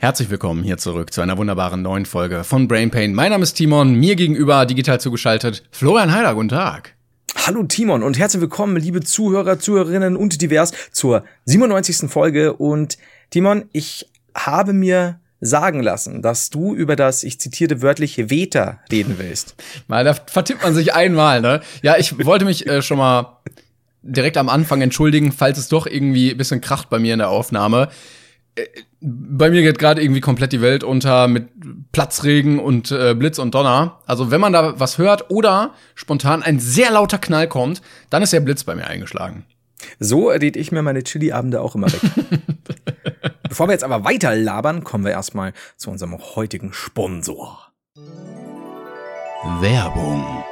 Herzlich willkommen hier zurück zu einer wunderbaren neuen Folge von Brain Pain. Mein Name ist Timon, mir gegenüber digital zugeschaltet Florian Heider. Guten Tag. Hallo Timon und herzlich willkommen, liebe Zuhörer, Zuhörerinnen und divers zur 97. Folge. Und Timon, ich habe mir sagen lassen, dass du über das, ich zitierte wörtliche Veta reden willst. Mal, da vertippt man sich einmal, ne? Ja, ich wollte mich äh, schon mal direkt am Anfang entschuldigen, falls es doch irgendwie ein bisschen kracht bei mir in der Aufnahme bei mir geht gerade irgendwie komplett die Welt unter mit Platzregen und äh, Blitz und Donner. Also wenn man da was hört oder spontan ein sehr lauter Knall kommt, dann ist der Blitz bei mir eingeschlagen. So erledige ich mir meine Chili-Abende auch immer weg. Bevor wir jetzt aber weiter labern, kommen wir erstmal zu unserem heutigen Sponsor. Werbung.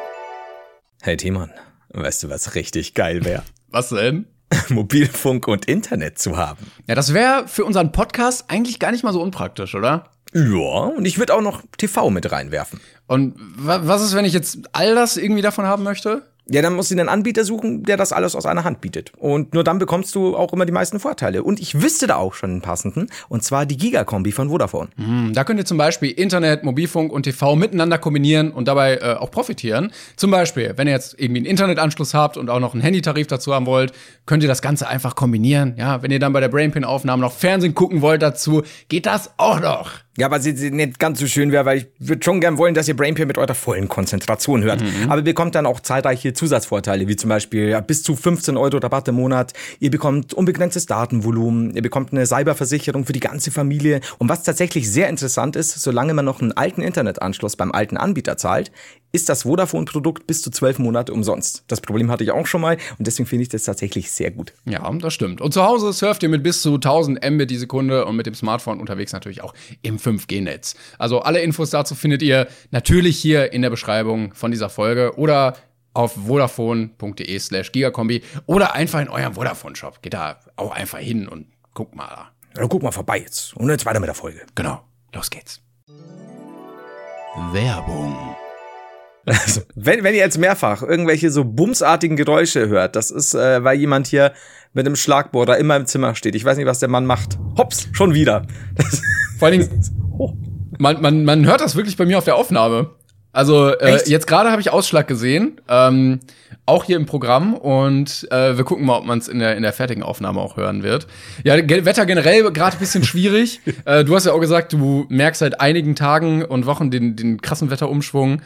Hey Timon, weißt du, was richtig geil wäre? Was denn? Mobilfunk und Internet zu haben. Ja, das wäre für unseren Podcast eigentlich gar nicht mal so unpraktisch, oder? Ja, und ich würde auch noch TV mit reinwerfen. Und was ist, wenn ich jetzt all das irgendwie davon haben möchte? Ja, dann musst du einen Anbieter suchen, der das alles aus einer Hand bietet. Und nur dann bekommst du auch immer die meisten Vorteile. Und ich wüsste da auch schon einen passenden, und zwar die Gigakombi von Vodafone. Hm, da könnt ihr zum Beispiel Internet, Mobilfunk und TV miteinander kombinieren und dabei äh, auch profitieren. Zum Beispiel, wenn ihr jetzt irgendwie einen Internetanschluss habt und auch noch einen Handytarif dazu haben wollt, könnt ihr das Ganze einfach kombinieren. Ja, wenn ihr dann bei der Brainpin-Aufnahme noch Fernsehen gucken wollt dazu, geht das auch noch. Ja, aber sie, sie nicht ganz so schön wäre, weil ich würde schon gern wollen, dass ihr Brainpeer mit eurer vollen Konzentration hört. Mhm. Aber ihr bekommt dann auch zahlreiche Zusatzvorteile, wie zum Beispiel bis zu 15 Euro Rabatt im Monat. Ihr bekommt unbegrenztes Datenvolumen. Ihr bekommt eine Cyberversicherung für die ganze Familie. Und was tatsächlich sehr interessant ist, solange man noch einen alten Internetanschluss beim alten Anbieter zahlt, ist das Vodafone-Produkt bis zu zwölf Monate umsonst. Das Problem hatte ich auch schon mal und deswegen finde ich das tatsächlich sehr gut. Ja, das stimmt. Und zu Hause surft ihr mit bis zu 1000 Mbit die Sekunde und mit dem Smartphone unterwegs natürlich auch im 5G-Netz. Also alle Infos dazu findet ihr natürlich hier in der Beschreibung von dieser Folge oder auf vodafone.de slash gigakombi oder einfach in eurem Vodafone-Shop. Geht da auch einfach hin und guckt mal. Ja, guck mal vorbei jetzt. Und jetzt weiter mit der Folge. Genau. Los geht's. Werbung. Also, wenn, wenn ihr jetzt mehrfach irgendwelche so bumsartigen Geräusche hört, das ist, äh, weil jemand hier mit einem Schlagbohrer immer im Zimmer steht. Ich weiß nicht, was der Mann macht. Hops, schon wieder. Vor allen Dingen, man, man, man hört das wirklich bei mir auf der Aufnahme. Also äh, jetzt gerade habe ich Ausschlag gesehen, ähm, auch hier im Programm und äh, wir gucken mal, ob man es in der in der fertigen Aufnahme auch hören wird. Ja, Wetter generell gerade ein bisschen schwierig. äh, du hast ja auch gesagt, du merkst seit einigen Tagen und Wochen den den krassen Wetterumschwung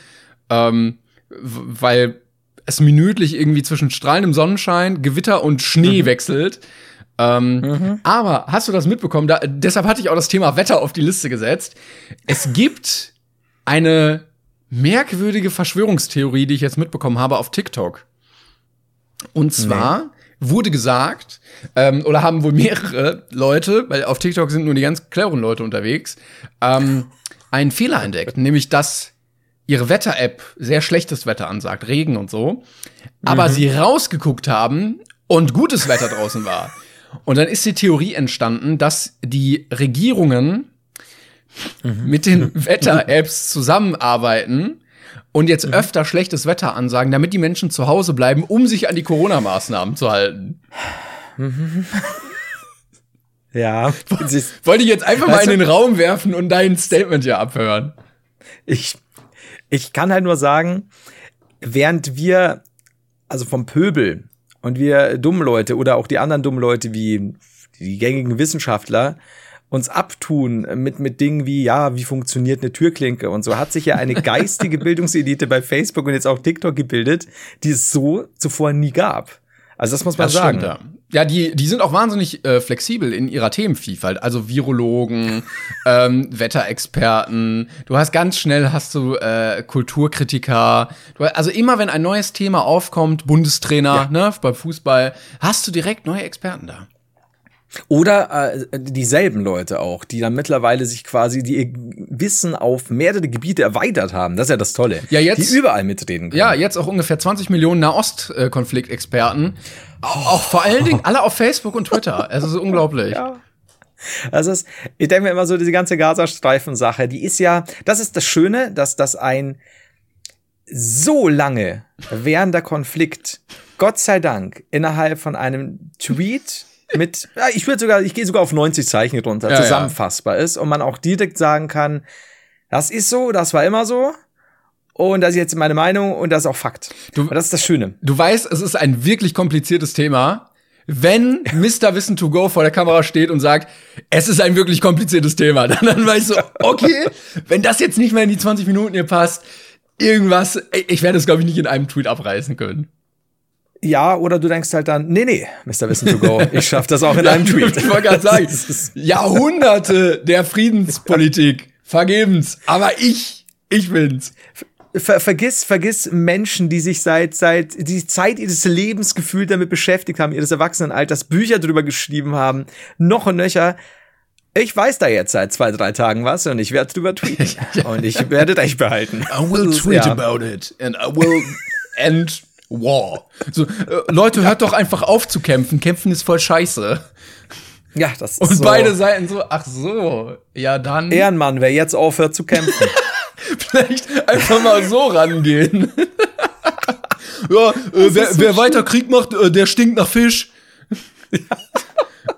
ähm, weil es minütlich irgendwie zwischen strahlendem Sonnenschein, Gewitter und Schnee mhm. wechselt. Ähm, mhm. Aber hast du das mitbekommen? Da, deshalb hatte ich auch das Thema Wetter auf die Liste gesetzt. Es gibt eine merkwürdige Verschwörungstheorie, die ich jetzt mitbekommen habe auf TikTok. Und zwar nee. wurde gesagt, ähm, oder haben wohl mehrere Leute, weil auf TikTok sind nur die ganz cleveren Leute unterwegs, ähm, einen Fehler entdeckt, nämlich dass ihre Wetter-App sehr schlechtes Wetter ansagt, Regen und so, aber mhm. sie rausgeguckt haben und gutes Wetter draußen war. Und dann ist die Theorie entstanden, dass die Regierungen mhm. mit den Wetter-Apps zusammenarbeiten und jetzt mhm. öfter schlechtes Wetter ansagen, damit die Menschen zu Hause bleiben, um sich an die Corona-Maßnahmen zu halten. Ja. Wollte ich jetzt einfach mal in den Raum werfen und dein Statement ja abhören. Ich ich kann halt nur sagen, während wir, also vom Pöbel und wir dummen Leute oder auch die anderen dummen Leute wie die gängigen Wissenschaftler uns abtun mit, mit Dingen wie, ja, wie funktioniert eine Türklinke und so, hat sich ja eine geistige Bildungselite bei Facebook und jetzt auch TikTok gebildet, die es so zuvor nie gab. Also das muss man das sagen. Stimmt, ja. Ja, die, die sind auch wahnsinnig äh, flexibel in ihrer Themenvielfalt. Also Virologen, ähm, Wetterexperten. Du hast ganz schnell hast du äh, Kulturkritiker. Du, also immer wenn ein neues Thema aufkommt, Bundestrainer, ja. ne, beim Fußball, hast du direkt neue Experten da. Oder äh, dieselben Leute auch, die dann mittlerweile sich quasi die ihr Wissen auf mehrere Gebiete erweitert haben. Das ist ja das Tolle. Ja, jetzt, die überall mitreden können. Ja, jetzt auch ungefähr 20 Millionen Nahost-Konfliktexperten. Auch, auch vor allen Dingen alle auf Facebook und Twitter. Es ist unglaublich. Ja. Also ist, ich denke mir immer so, diese ganze Gazastreifen-Sache, die ist ja, das ist das Schöne, dass das ein so lange währender Konflikt, Gott sei Dank, innerhalb von einem Tweet mit, ja, ich würde sogar, ich gehe sogar auf 90 Zeichen runter, ja, zusammenfassbar ja. ist und man auch direkt sagen kann, das ist so, das war immer so. Und das ist jetzt meine Meinung und das ist auch Fakt. Du, und das ist das Schöne. Du weißt, es ist ein wirklich kompliziertes Thema. Wenn Mr. Wissen to Go vor der Kamera steht und sagt, es ist ein wirklich kompliziertes Thema, dann, dann weiß ich so, okay, wenn das jetzt nicht mehr in die 20 Minuten hier passt, irgendwas, ich werde es, glaube ich, nicht in einem Tweet abreißen können. Ja, oder du denkst halt dann, nee, nee, Mr. Wissen to go, ich schaff das auch in einem Tweet. Ich wollte gerade sagen, Jahrhunderte der Friedenspolitik, vergebens, aber ich, ich bin's. Ver, vergiss, vergiss Menschen, die sich seit, seit, die Zeit ihres Lebens gefühlt damit beschäftigt haben, ihres Erwachsenenalters, Bücher drüber geschrieben haben, noch und nöcher. Ich weiß da jetzt seit zwei, drei Tagen was und ich werde drüber tweeten. und ich werde dich behalten. I will tweet ja. about it and I will end War. So, äh, Leute, hört doch einfach auf zu kämpfen. Kämpfen ist voll scheiße. Ja, das ist Und so. beide Seiten so, ach so, ja dann. Ehrenmann, wer jetzt aufhört zu kämpfen. Vielleicht einfach mal so rangehen. ja, äh, wer, so wer weiter Krieg macht, äh, der stinkt nach Fisch. ja.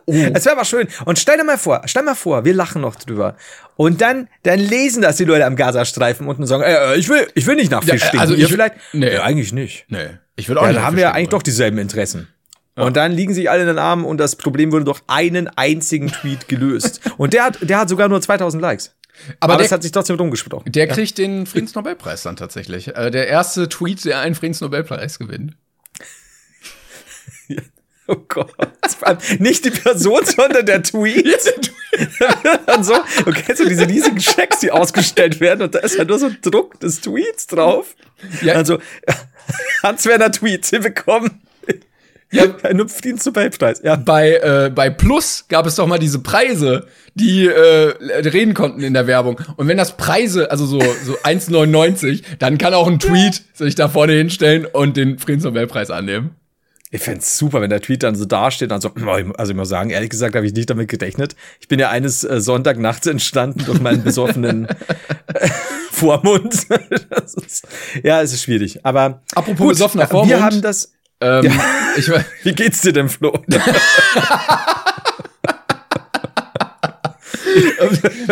Oh. Es wäre aber schön. Und stell dir mal vor, stell mal vor, wir lachen noch drüber. Und dann, dann lesen das die Leute am Gazastreifen und sagen, äh, ich will, ich will nicht nach Fisch ja, stinken. Also ich vielleicht, nee, eigentlich nicht. Nee, ich will auch ja, nicht. Dann haben wir ja eigentlich doch dieselben Interessen. Ja. Und dann liegen sich alle in den Armen und das Problem wurde durch einen einzigen Tweet gelöst. und der hat, der hat sogar nur 2000 Likes. Aber, Aber der, das hat sich trotzdem rumgesprochen. Der kriegt ja. den Friedensnobelpreis dann tatsächlich. Äh, der erste Tweet, der einen Friedensnobelpreis gewinnt. Oh Gott. Nicht die Person, sondern der Tweet. Dann so, kennst ja diese riesigen Checks, die ausgestellt werden und da ist ja nur so ein Druck des Tweets drauf. Ja. Also, Hans-Werner Tweet, bekommen ja, einen Friedensnobelpreis. Ja. Bei, äh, bei Plus gab es doch mal diese Preise, die äh, reden konnten in der Werbung. Und wenn das Preise, also so, so 1,99, dann kann auch ein Tweet sich da vorne hinstellen und den Friedensnobelpreis annehmen. Ich fände super, wenn der Tweet dann so dasteht. Also, also ich muss sagen, ehrlich gesagt habe ich nicht damit gerechnet. Ich bin ja eines äh, Sonntagnachts entstanden durch meinen besoffenen äh, Vormund. ist, ja, es ist schwierig. Aber apropos gut, besoffener Vormund. Wir haben das. Ähm, ja. ich, Wie geht's dir denn, Flo?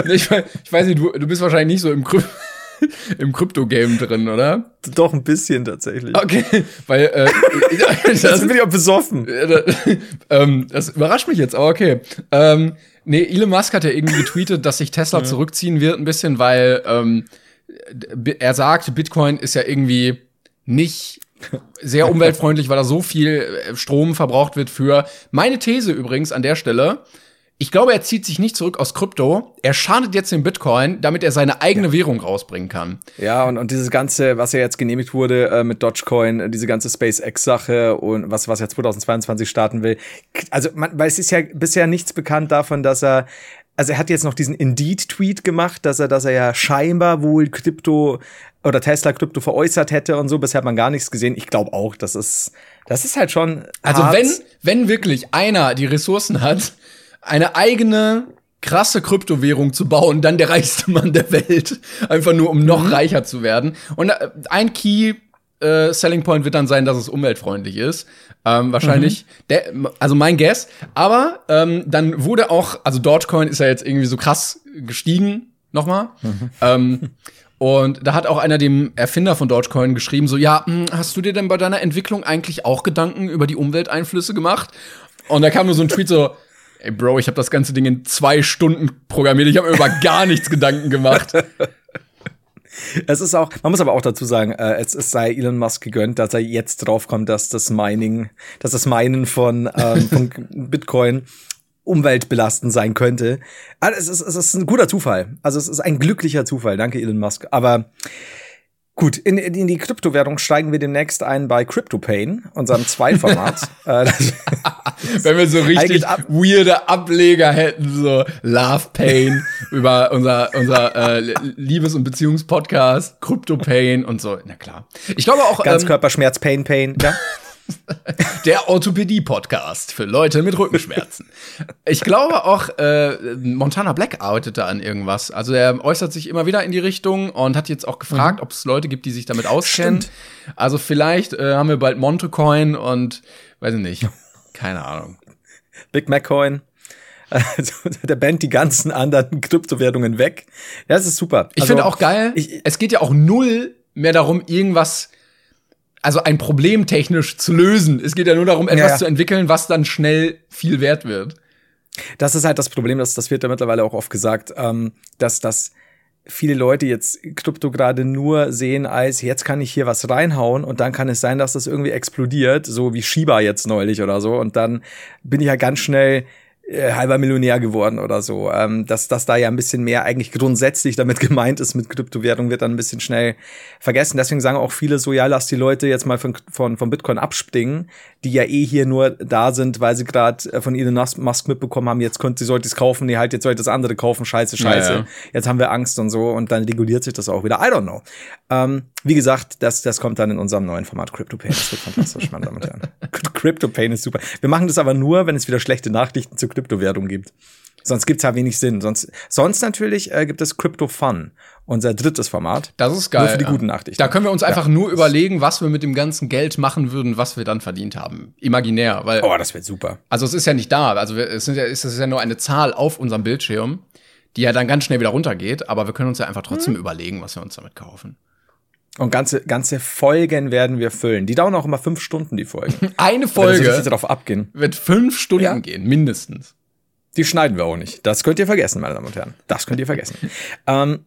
ich, ich, weiß nicht, du, du bist wahrscheinlich nicht so im Krypto. im Krypto-Game drin, oder? Doch, ein bisschen tatsächlich. Okay, weil äh, das bin ich auch besoffen. ähm, das überrascht mich jetzt, aber okay. Ähm, nee, Elon Musk hat ja irgendwie getweetet, dass sich Tesla ja. zurückziehen wird ein bisschen, weil ähm, er sagt, Bitcoin ist ja irgendwie nicht sehr umweltfreundlich, weil da so viel äh, Strom verbraucht wird für meine These übrigens an der Stelle. Ich glaube, er zieht sich nicht zurück aus Krypto. Er schadet jetzt den Bitcoin, damit er seine eigene ja. Währung rausbringen kann. Ja, und, und dieses ganze, was ja jetzt genehmigt wurde äh, mit Dogecoin, diese ganze SpaceX-Sache und was, was er 2022 starten will. Also, man, weil es ist ja bisher nichts bekannt davon, dass er also er hat jetzt noch diesen Indeed-Tweet gemacht, dass er, dass er ja scheinbar wohl Krypto oder Tesla Krypto veräußert hätte und so. Bisher hat man gar nichts gesehen. Ich glaube auch, das ist, das ist halt schon. Also hart. wenn, wenn wirklich einer die Ressourcen hat, eine eigene krasse Kryptowährung zu bauen, dann der reichste Mann der Welt, einfach nur um noch mhm. reicher zu werden. Und äh, ein Key äh, Selling Point wird dann sein, dass es umweltfreundlich ist. Ähm, wahrscheinlich, mhm. der, also mein Guess. Aber ähm, dann wurde auch, also Dogecoin ist ja jetzt irgendwie so krass gestiegen, nochmal. Mhm. Ähm, und da hat auch einer dem Erfinder von Dogecoin geschrieben, so, ja, mh, hm, hast du dir denn bei deiner Entwicklung eigentlich auch Gedanken über die Umwelteinflüsse gemacht? Und da kam nur so ein Tweet so, Ey, Bro, ich habe das ganze Ding in zwei Stunden programmiert. Ich habe mir über gar nichts Gedanken gemacht. Es ist auch, man muss aber auch dazu sagen, äh, es, es sei Elon Musk gegönnt, dass er jetzt draufkommt, dass das Mining, dass das Minen von, ähm, von Bitcoin umweltbelastend sein könnte. Also es ist, es ist ein guter Zufall. Also es ist ein glücklicher Zufall. Danke, Elon Musk. Aber Gut, in, in die Kryptowährung steigen wir demnächst ein bei CryptoPain, unserem Zweitformat. Äh, Wenn wir so richtig weirde Ableger hätten, so Love Pain über unser, unser äh, Liebes- und Beziehungspodcast, CryptoPain und so. Na klar. Ich glaube auch. Ganzkörperschmerz, ähm, Pain, Pain, ja. Der Orthopädie-Podcast für Leute mit Rückenschmerzen. Ich glaube auch, äh, Montana Black arbeitet da an irgendwas. Also er äußert sich immer wieder in die Richtung und hat jetzt auch gefragt, mhm. ob es Leute gibt, die sich damit auskennen. Stimmt. Also vielleicht äh, haben wir bald Montecoin und weiß ich nicht. Keine Ahnung. Big Mac Coin. Also, der Band die ganzen anderen Kryptowährungen weg. Ja, das ist super. Ich also, finde auch geil, ich, es geht ja auch null mehr darum, irgendwas also ein Problem technisch zu lösen. Es geht ja nur darum, etwas ja, ja. zu entwickeln, was dann schnell viel wert wird. Das ist halt das Problem, das, das wird ja mittlerweile auch oft gesagt, ähm, dass das viele Leute jetzt Krypto gerade nur sehen als, jetzt kann ich hier was reinhauen und dann kann es sein, dass das irgendwie explodiert, so wie Shiba jetzt neulich oder so. Und dann bin ich ja ganz schnell äh, halber Millionär geworden oder so. Ähm, dass, dass da ja ein bisschen mehr eigentlich grundsätzlich damit gemeint ist mit Kryptowährung, wird dann ein bisschen schnell vergessen. Deswegen sagen auch viele so, ja, lass die Leute jetzt mal von, von, von Bitcoin abspringen, die ja eh hier nur da sind, weil sie gerade äh, von Elon Musk mitbekommen haben, jetzt könnt, sie sollte es kaufen, nee, halt, jetzt sollte das andere kaufen, scheiße, scheiße. Ja, ja. Jetzt haben wir Angst und so und dann reguliert sich das auch wieder. I don't know. Ähm, wie gesagt, das, das kommt dann in unserem neuen Format CryptoPain. Das wird fantastisch, meine Damen und Herren. CryptoPain ist super. Wir machen das aber nur, wenn es wieder schlechte Nachrichten zu Kryptowährung gibt. Sonst gibt's ja wenig Sinn. Sonst, sonst natürlich äh, gibt es Crypto Fun, unser drittes Format. Das ist geil. Nur für die guten Nachrichten. Da können wir uns einfach ja. nur überlegen, was wir mit dem ganzen Geld machen würden, was wir dann verdient haben. Imaginär, weil. Oh, das wird super. Also es ist ja nicht da. Also es, sind ja, es ist ja nur eine Zahl auf unserem Bildschirm, die ja dann ganz schnell wieder runtergeht. Aber wir können uns ja einfach trotzdem hm. überlegen, was wir uns damit kaufen. Und ganze, ganze Folgen werden wir füllen. Die dauern auch immer fünf Stunden, die Folgen. Eine Folge so darauf abgehen. wird fünf Stunden ja. gehen, mindestens. Die schneiden wir auch nicht. Das könnt ihr vergessen, meine Damen und Herren. Das könnt ihr vergessen. ähm,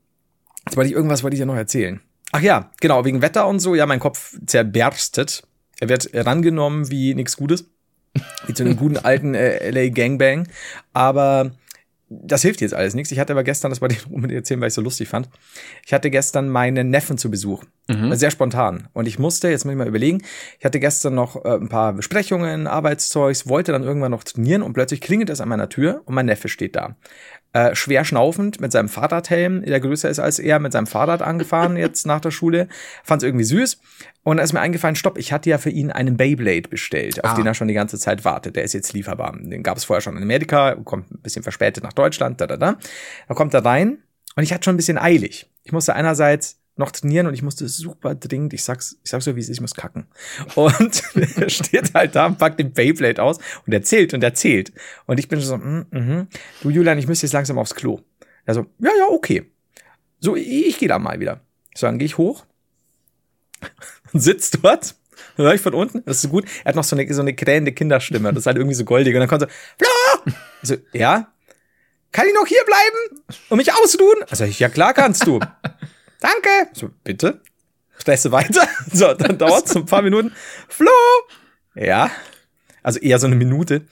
jetzt wollte ich irgendwas wollte ich ja noch erzählen. Ach ja, genau, wegen Wetter und so. Ja, mein Kopf zerberstet. Er wird rangenommen wie nichts Gutes. Wie zu einem guten alten äh, LA Gangbang. Aber das hilft jetzt alles nichts. Ich hatte aber gestern, das wollte ich unbedingt erzählen, weil ich so lustig fand. Ich hatte gestern meinen Neffen zu Besuch. Mhm. Sehr spontan. Und ich musste, jetzt muss ich mal überlegen, ich hatte gestern noch äh, ein paar Besprechungen, Arbeitszeugs, wollte dann irgendwann noch trainieren und plötzlich klingelt es an meiner Tür und mein Neffe steht da. Äh, schwer schnaufend mit seinem Fahrradhelm, der größer ist als er, mit seinem Fahrrad angefahren jetzt nach der Schule. Fand es irgendwie süß. Und da ist mir eingefallen, stopp, ich hatte ja für ihn einen Beyblade bestellt, auf ah. den er schon die ganze Zeit wartet. Der ist jetzt lieferbar. Den gab es vorher schon in Amerika, kommt ein bisschen verspätet nach Deutschland, da, da, da. Da kommt er rein und ich hatte schon ein bisschen eilig. Ich musste einerseits noch trainieren und ich musste super dringend, ich sag's, ich sag's so wie es ist, ich muss kacken. Und er steht halt da und packt den Beyblade aus und er zählt und er zählt. Und ich bin so, mm, mm, du Julian, ich müsste jetzt langsam aufs Klo. Er so, ja, ja, okay. So, ich, ich gehe da mal wieder. So, dann gehe ich hoch und sitzt dort. Dann höre ich von unten, das ist so gut. Er hat noch so eine, so eine krähende Kinderstimme. Das ist halt irgendwie so goldig. Und dann kommt so, Flo! So, ja? Kann ich noch hier bleiben und mich ausruhen? Also, ja, klar kannst du. Danke. So, bitte. Stresse weiter. So, dann dauert es ein paar Minuten. Flo! Ja. Also eher so eine Minute.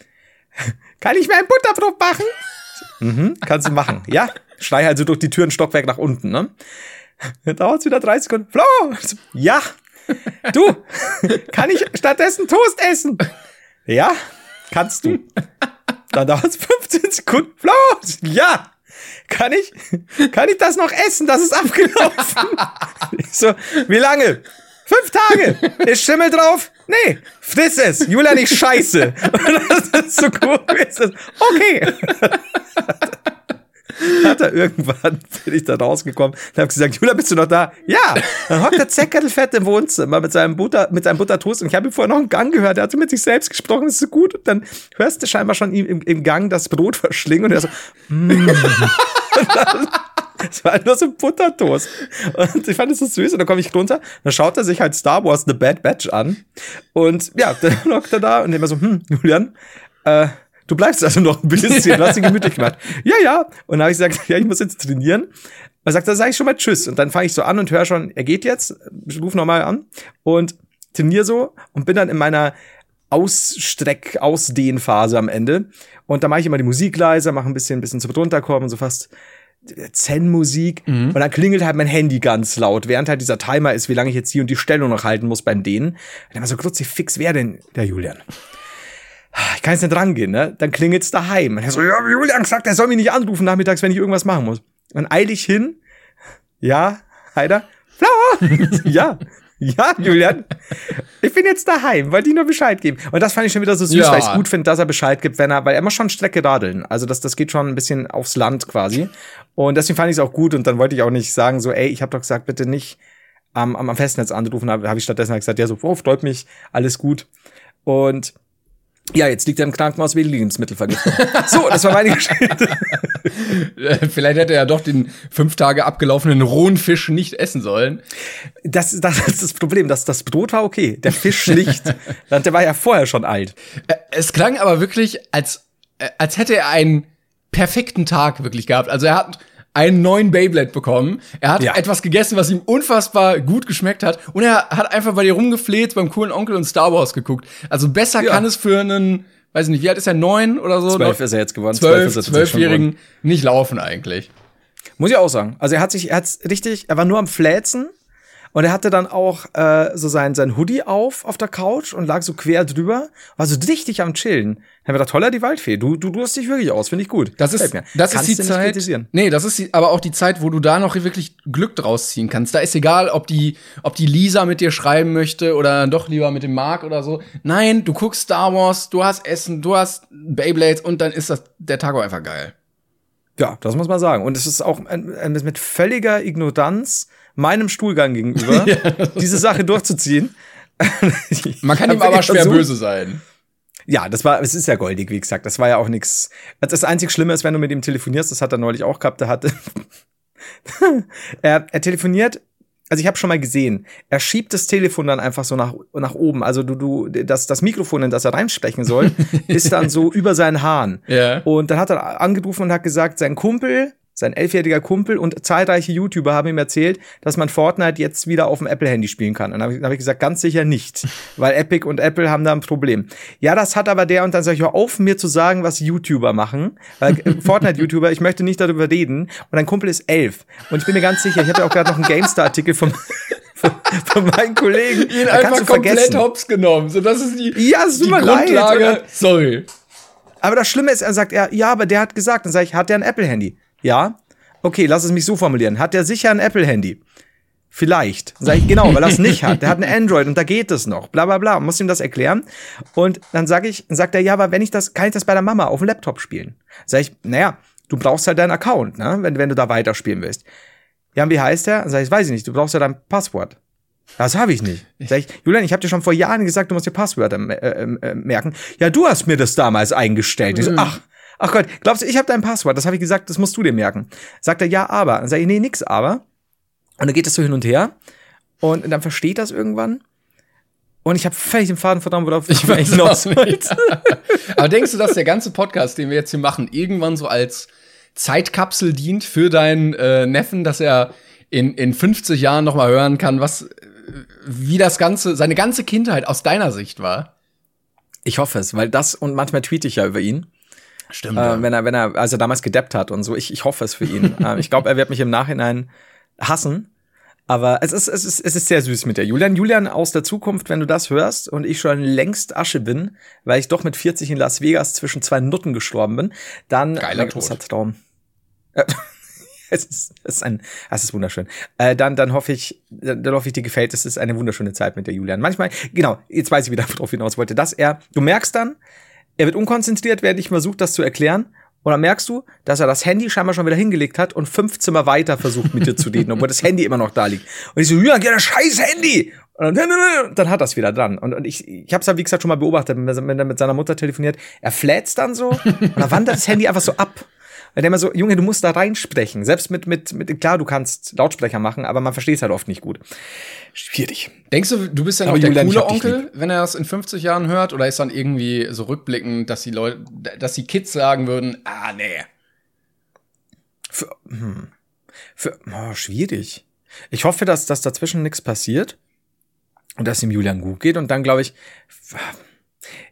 Kann ich mir ein Butterbrot machen? mhm, kannst du machen. Ja. Schrei also durch die Türen Stockwerk nach unten, ne? Dann dauert wieder 30 Sekunden. Flo! Ja. Du, kann ich stattdessen Toast essen? Ja, kannst du. Dann dauert es 15 Sekunden. Flo! Ja. Kann ich, kann ich das noch essen? Das ist abgelaufen. ich so, wie lange? Fünf Tage. Ist Schimmel drauf? Nee, friss es. Julian, ich scheiße. das ist so gut. Okay hat er irgendwann, bin ich da rausgekommen und habe gesagt, Julia, bist du noch da? Ja. Dann hockt der Zeckerlfett im Wohnzimmer mit seinem Butter, mit seinem Buttertoast und ich habe ihm vorher noch einen Gang gehört, er hat mit sich selbst gesprochen, das ist so gut und dann hörst du scheinbar schon im, im Gang das Brot verschlingen und er so, mm. Es war nur so ein Buttertoast. Und ich fand es so süß. Und dann komme ich runter. Dann schaut er sich halt Star Wars The Bad Batch an. Und ja, dann hockt er da und immer so, hm, Julian, äh, du bleibst also noch ein bisschen, du hast ihn gemütlich gemacht. Ja, ja. Und dann habe ich gesagt, ja, ich muss jetzt trainieren. Er sagt, da sage ich schon mal Tschüss. Und dann fange ich so an und höre schon, er geht jetzt, ich ruf nochmal an und trainiere so und bin dann in meiner Ausstreck, Ausdehnphase am Ende. Und da mache ich immer die Musik leiser, mache ein bisschen, ein bisschen zum runterkommen, so fast Zen-Musik. Mhm. Und dann klingelt halt mein Handy ganz laut, während halt dieser Timer ist, wie lange ich jetzt hier und die Stellung noch halten muss beim Dehnen. Und dann war so grutzig fix, wer denn der Julian? Ich kann jetzt nicht rangehen, ne? Dann klingelt's daheim. Und er so, ja, Julian sagt, er soll mich nicht anrufen nachmittags, wenn ich irgendwas machen muss. Dann eile ich hin. Ja, Heider? Flower! ja. Ja, Julian, ich bin jetzt daheim, wollte ich nur Bescheid geben. Und das fand ich schon wieder so süß, ja. weil ich es gut finde, dass er Bescheid gibt, wenn er, weil er muss schon Strecke radeln. Also das, das geht schon ein bisschen aufs Land quasi. Und deswegen fand ich es auch gut und dann wollte ich auch nicht sagen, so, ey, ich habe doch gesagt, bitte nicht am, am, am Festnetz anrufen. Habe hab ich stattdessen halt gesagt, ja, so, oh, freut mich, alles gut. Und ja, jetzt liegt er im Krankenhaus wegen Lebensmittelvergiftung. so, das war meine Geschichte. Vielleicht hätte er doch den fünf Tage abgelaufenen rohen Fisch nicht essen sollen. Das, das ist das Problem. Das, das Brot war okay. Der Fisch nicht. der war ja vorher schon alt. Äh, es klang aber wirklich, als, äh, als hätte er einen perfekten Tag wirklich gehabt. Also er hat einen neuen Beyblade bekommen. Er hat ja. etwas gegessen, was ihm unfassbar gut geschmeckt hat. Und er hat einfach bei dir rumgefleht, beim coolen Onkel und Star Wars geguckt. Also besser ja. kann es für einen, weiß ich nicht, wie alt ist er? Neun oder so? Zwölf ist er jetzt geworden. Zwölf, zwölfjährigen nicht laufen eigentlich. Muss ich auch sagen. Also er hat sich, er hat richtig, er war nur am Fläzen und er hatte dann auch äh, so sein, sein Hoodie auf auf der Couch und lag so quer drüber, war so richtig am Chillen. Dann haben wir gedacht, toller die Waldfee, du, du, du hast dich wirklich aus, finde ich gut. Das ist, das ist die Zeit. Nee, das ist die, aber auch die Zeit, wo du da noch wirklich Glück draus ziehen kannst. Da ist egal, ob die, ob die Lisa mit dir schreiben möchte oder doch lieber mit dem Mark oder so. Nein, du guckst Star Wars, du hast Essen, du hast Beyblades und dann ist das der Tag auch einfach geil. Ja, das muss man sagen. Und es ist auch mit völliger Ignoranz meinem Stuhlgang gegenüber, ja. diese Sache durchzuziehen. Man kann ihm aber schwer so böse sein. Ja, das war, es ist ja goldig, wie gesagt. Das war ja auch nichts. Das einzig Schlimme ist, wenn du mit ihm telefonierst, das hat er neulich auch gehabt, der hatte. er, er telefoniert, also ich habe schon mal gesehen, er schiebt das Telefon dann einfach so nach, nach oben. Also du, du, das, das Mikrofon, in das er reinsprechen soll, ist dann so über seinen Haaren. Ja. Und dann hat er angerufen und hat gesagt, sein Kumpel sein elfjähriger Kumpel und zahlreiche YouTuber haben ihm erzählt, dass man Fortnite jetzt wieder auf dem Apple-Handy spielen kann. Und dann habe ich, hab ich, gesagt, ganz sicher nicht, weil Epic und Apple haben da ein Problem. Ja, das hat aber der und dann sage ich, hör auf, mir zu sagen, was YouTuber machen, weil äh, Fortnite-YouTuber, ich möchte nicht darüber reden. Und dein Kumpel ist elf. Und ich bin mir ganz sicher, ich hatte auch gerade noch einen GameStar-Artikel vom von, meinen Kollegen. Ihn da einfach komplett vergessen. hops genommen. So, das ist die, ja, die Grundlage. Leid, Sorry. Aber das Schlimme ist, er sagt, er, ja, aber der hat gesagt, dann sage ich, hat der ein Apple-Handy? Ja. Okay, lass es mich so formulieren. Hat der sicher ein Apple-Handy? Vielleicht. Sag ich, genau, weil er es nicht hat. Der hat ein Android und da geht es noch. Bla bla bla. Muss ihm das erklären. Und dann sage ich, sagt er, ja, aber wenn ich das, kann ich das bei der Mama auf dem Laptop spielen? Sag ich, naja, du brauchst halt deinen Account, ne? Wenn, wenn du da weiterspielen willst. Ja, und wie heißt der? Sag ich, weiß ich nicht, du brauchst ja dein Passwort. Das habe ich nicht. Sag ich, Julian, ich habe dir schon vor Jahren gesagt, du musst dir Passwörter äh, äh, merken. Ja, du hast mir das damals eingestellt. Ich so, mhm. ach, ach Gott, glaubst du, ich habe dein Passwort? Das habe ich gesagt, das musst du dir merken. Sagt er, ja, aber. Dann sage ich, nee, nix, aber. Und dann geht es so hin und her. Und dann versteht das irgendwann. Und ich habe völlig den Faden verdauen, worauf ich eigentlich noch nicht. aber denkst du, dass der ganze Podcast, den wir jetzt hier machen, irgendwann so als Zeitkapsel dient für deinen äh, Neffen, dass er in, in 50 Jahren noch mal hören kann, was, wie das Ganze, seine ganze Kindheit aus deiner Sicht war? Ich hoffe es, weil das und manchmal tweete ich ja über ihn. Stimmt. Äh, ja. Wenn er, wenn er, also damals gedeppt hat und so. Ich, ich hoffe es für ihn. äh, ich glaube, er wird mich im Nachhinein hassen. Aber es ist, es ist, es ist sehr süß mit der Julian. Julian aus der Zukunft, wenn du das hörst und ich schon längst Asche bin, weil ich doch mit 40 in Las Vegas zwischen zwei Nutten gestorben bin, dann Geiler Tod. Traum. es ist, es ist ein, es ist wunderschön. Äh, dann, dann hoffe ich, dann hoffe ich, dir gefällt. Es ist eine wunderschöne Zeit mit der Julian. Manchmal, genau, jetzt weiß ich wieder, worauf ich hinaus wollte, dass er, du merkst dann, er wird unkonzentriert, während ich versucht, das zu erklären. Und dann merkst du, dass er das Handy scheinbar schon wieder hingelegt hat und fünf Zimmer weiter versucht, mit dir zu reden, obwohl das Handy immer noch da liegt. Und ich so, ja, ja, das scheiß Handy! Und dann, dann hat das wieder dran. Und, und ich, ich habe es ja, wie gesagt, schon mal beobachtet, wenn er mit seiner Mutter telefoniert. Er flätzt dann so und dann wandert das Handy einfach so ab. Weil der immer so, Junge, du musst da reinsprechen. Selbst mit, mit, mit, klar, du kannst Lautsprecher machen, aber man versteht es halt oft nicht gut. Schwierig. Denkst du, du bist ja noch der coole Onkel, wenn er das in 50 Jahren hört? Oder ist dann irgendwie so rückblickend, dass die Leute, dass die Kids sagen würden, ah, nee. Für, hm. Für, oh, schwierig. Ich hoffe, dass, dass dazwischen nichts passiert und dass ihm Julian gut geht. Und dann glaube ich,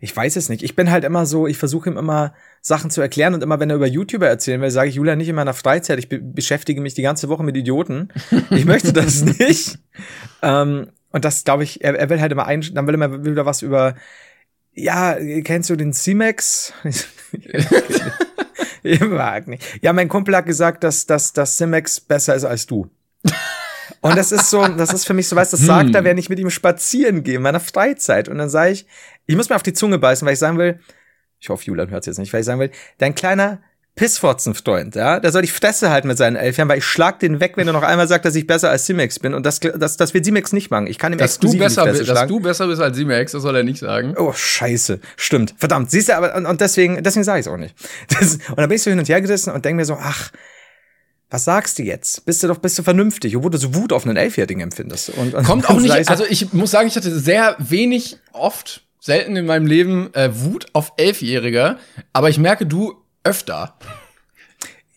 ich weiß es nicht. Ich bin halt immer so, ich versuche ihm immer Sachen zu erklären und immer, wenn er über YouTuber erzählen will, sage ich Julian nicht in meiner Freizeit. Ich be beschäftige mich die ganze Woche mit Idioten. Ich möchte das nicht. ähm, und das glaube ich, er, er will halt immer ein, dann will er immer wieder was über, ja, kennst du den C-Max? ich mag nicht. Ja, mein Kumpel hat gesagt, dass, dass, dass Simex besser ist als du. Und das ist so, das ist für mich so, weißt das sagt er, hm. wenn ich mit ihm spazieren gehe in meiner Freizeit. Und dann sage ich, ich muss mir auf die Zunge beißen, weil ich sagen will, ich hoffe, Julian hört es jetzt nicht, weil ich sagen will, dein kleiner Pissfotzenfreund, ja, der soll die Fresse halten mit seinen elf Jahren, weil ich schlag den weg, wenn er noch einmal sagt, dass ich besser als Simex bin. Und das, das, das wird Simex nicht machen. Ich kann ihm dass du besser bist, Dass du besser bist als Simex, das soll er nicht sagen. Oh, scheiße. Stimmt. Verdammt. Siehst du, aber, und, und deswegen, deswegen sage ich es auch nicht. Das, und dann bin ich so hin und her gerissen und denke mir so, ach, was sagst du jetzt? Bist du doch, bist du vernünftig, obwohl du so Wut auf einen Elfjährigen empfindest. Und, und Kommt auch nicht, also ich muss sagen, ich hatte sehr wenig, oft, selten in meinem Leben äh, Wut auf Elfjährige, aber ich merke, du öfter.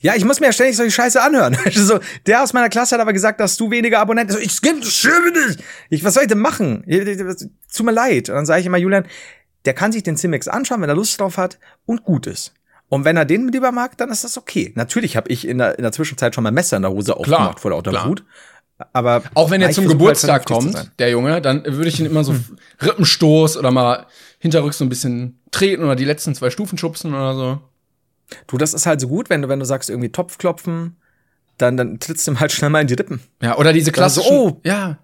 Ja, ich muss mir ja ständig solche Scheiße anhören. so, der aus meiner Klasse hat aber gesagt, dass du weniger Abonnenten hast. Ich stimme nicht. Ich, was soll ich denn machen? Tut mir leid. Und dann sage ich immer, Julian, der kann sich den Cimex anschauen, wenn er Lust drauf hat und gut ist. Und wenn er den lieber mag, dann ist das okay. Natürlich habe ich in der, in der Zwischenzeit schon mal Messer in der Hose aufgemacht vor lauter klar. Wut. Aber auch wenn er zum Geburtstag halt kommt, der Junge, dann würde ich ihn immer so hm. Rippenstoß oder mal hinterrücks so ein bisschen treten oder die letzten zwei Stufen schubsen oder so. Du, das ist halt so gut, wenn du, wenn du sagst, irgendwie Topf klopfen, dann, dann trittst du ihm halt schnell mal in die Rippen. Ja, oder diese klassischen, so, oh, ja.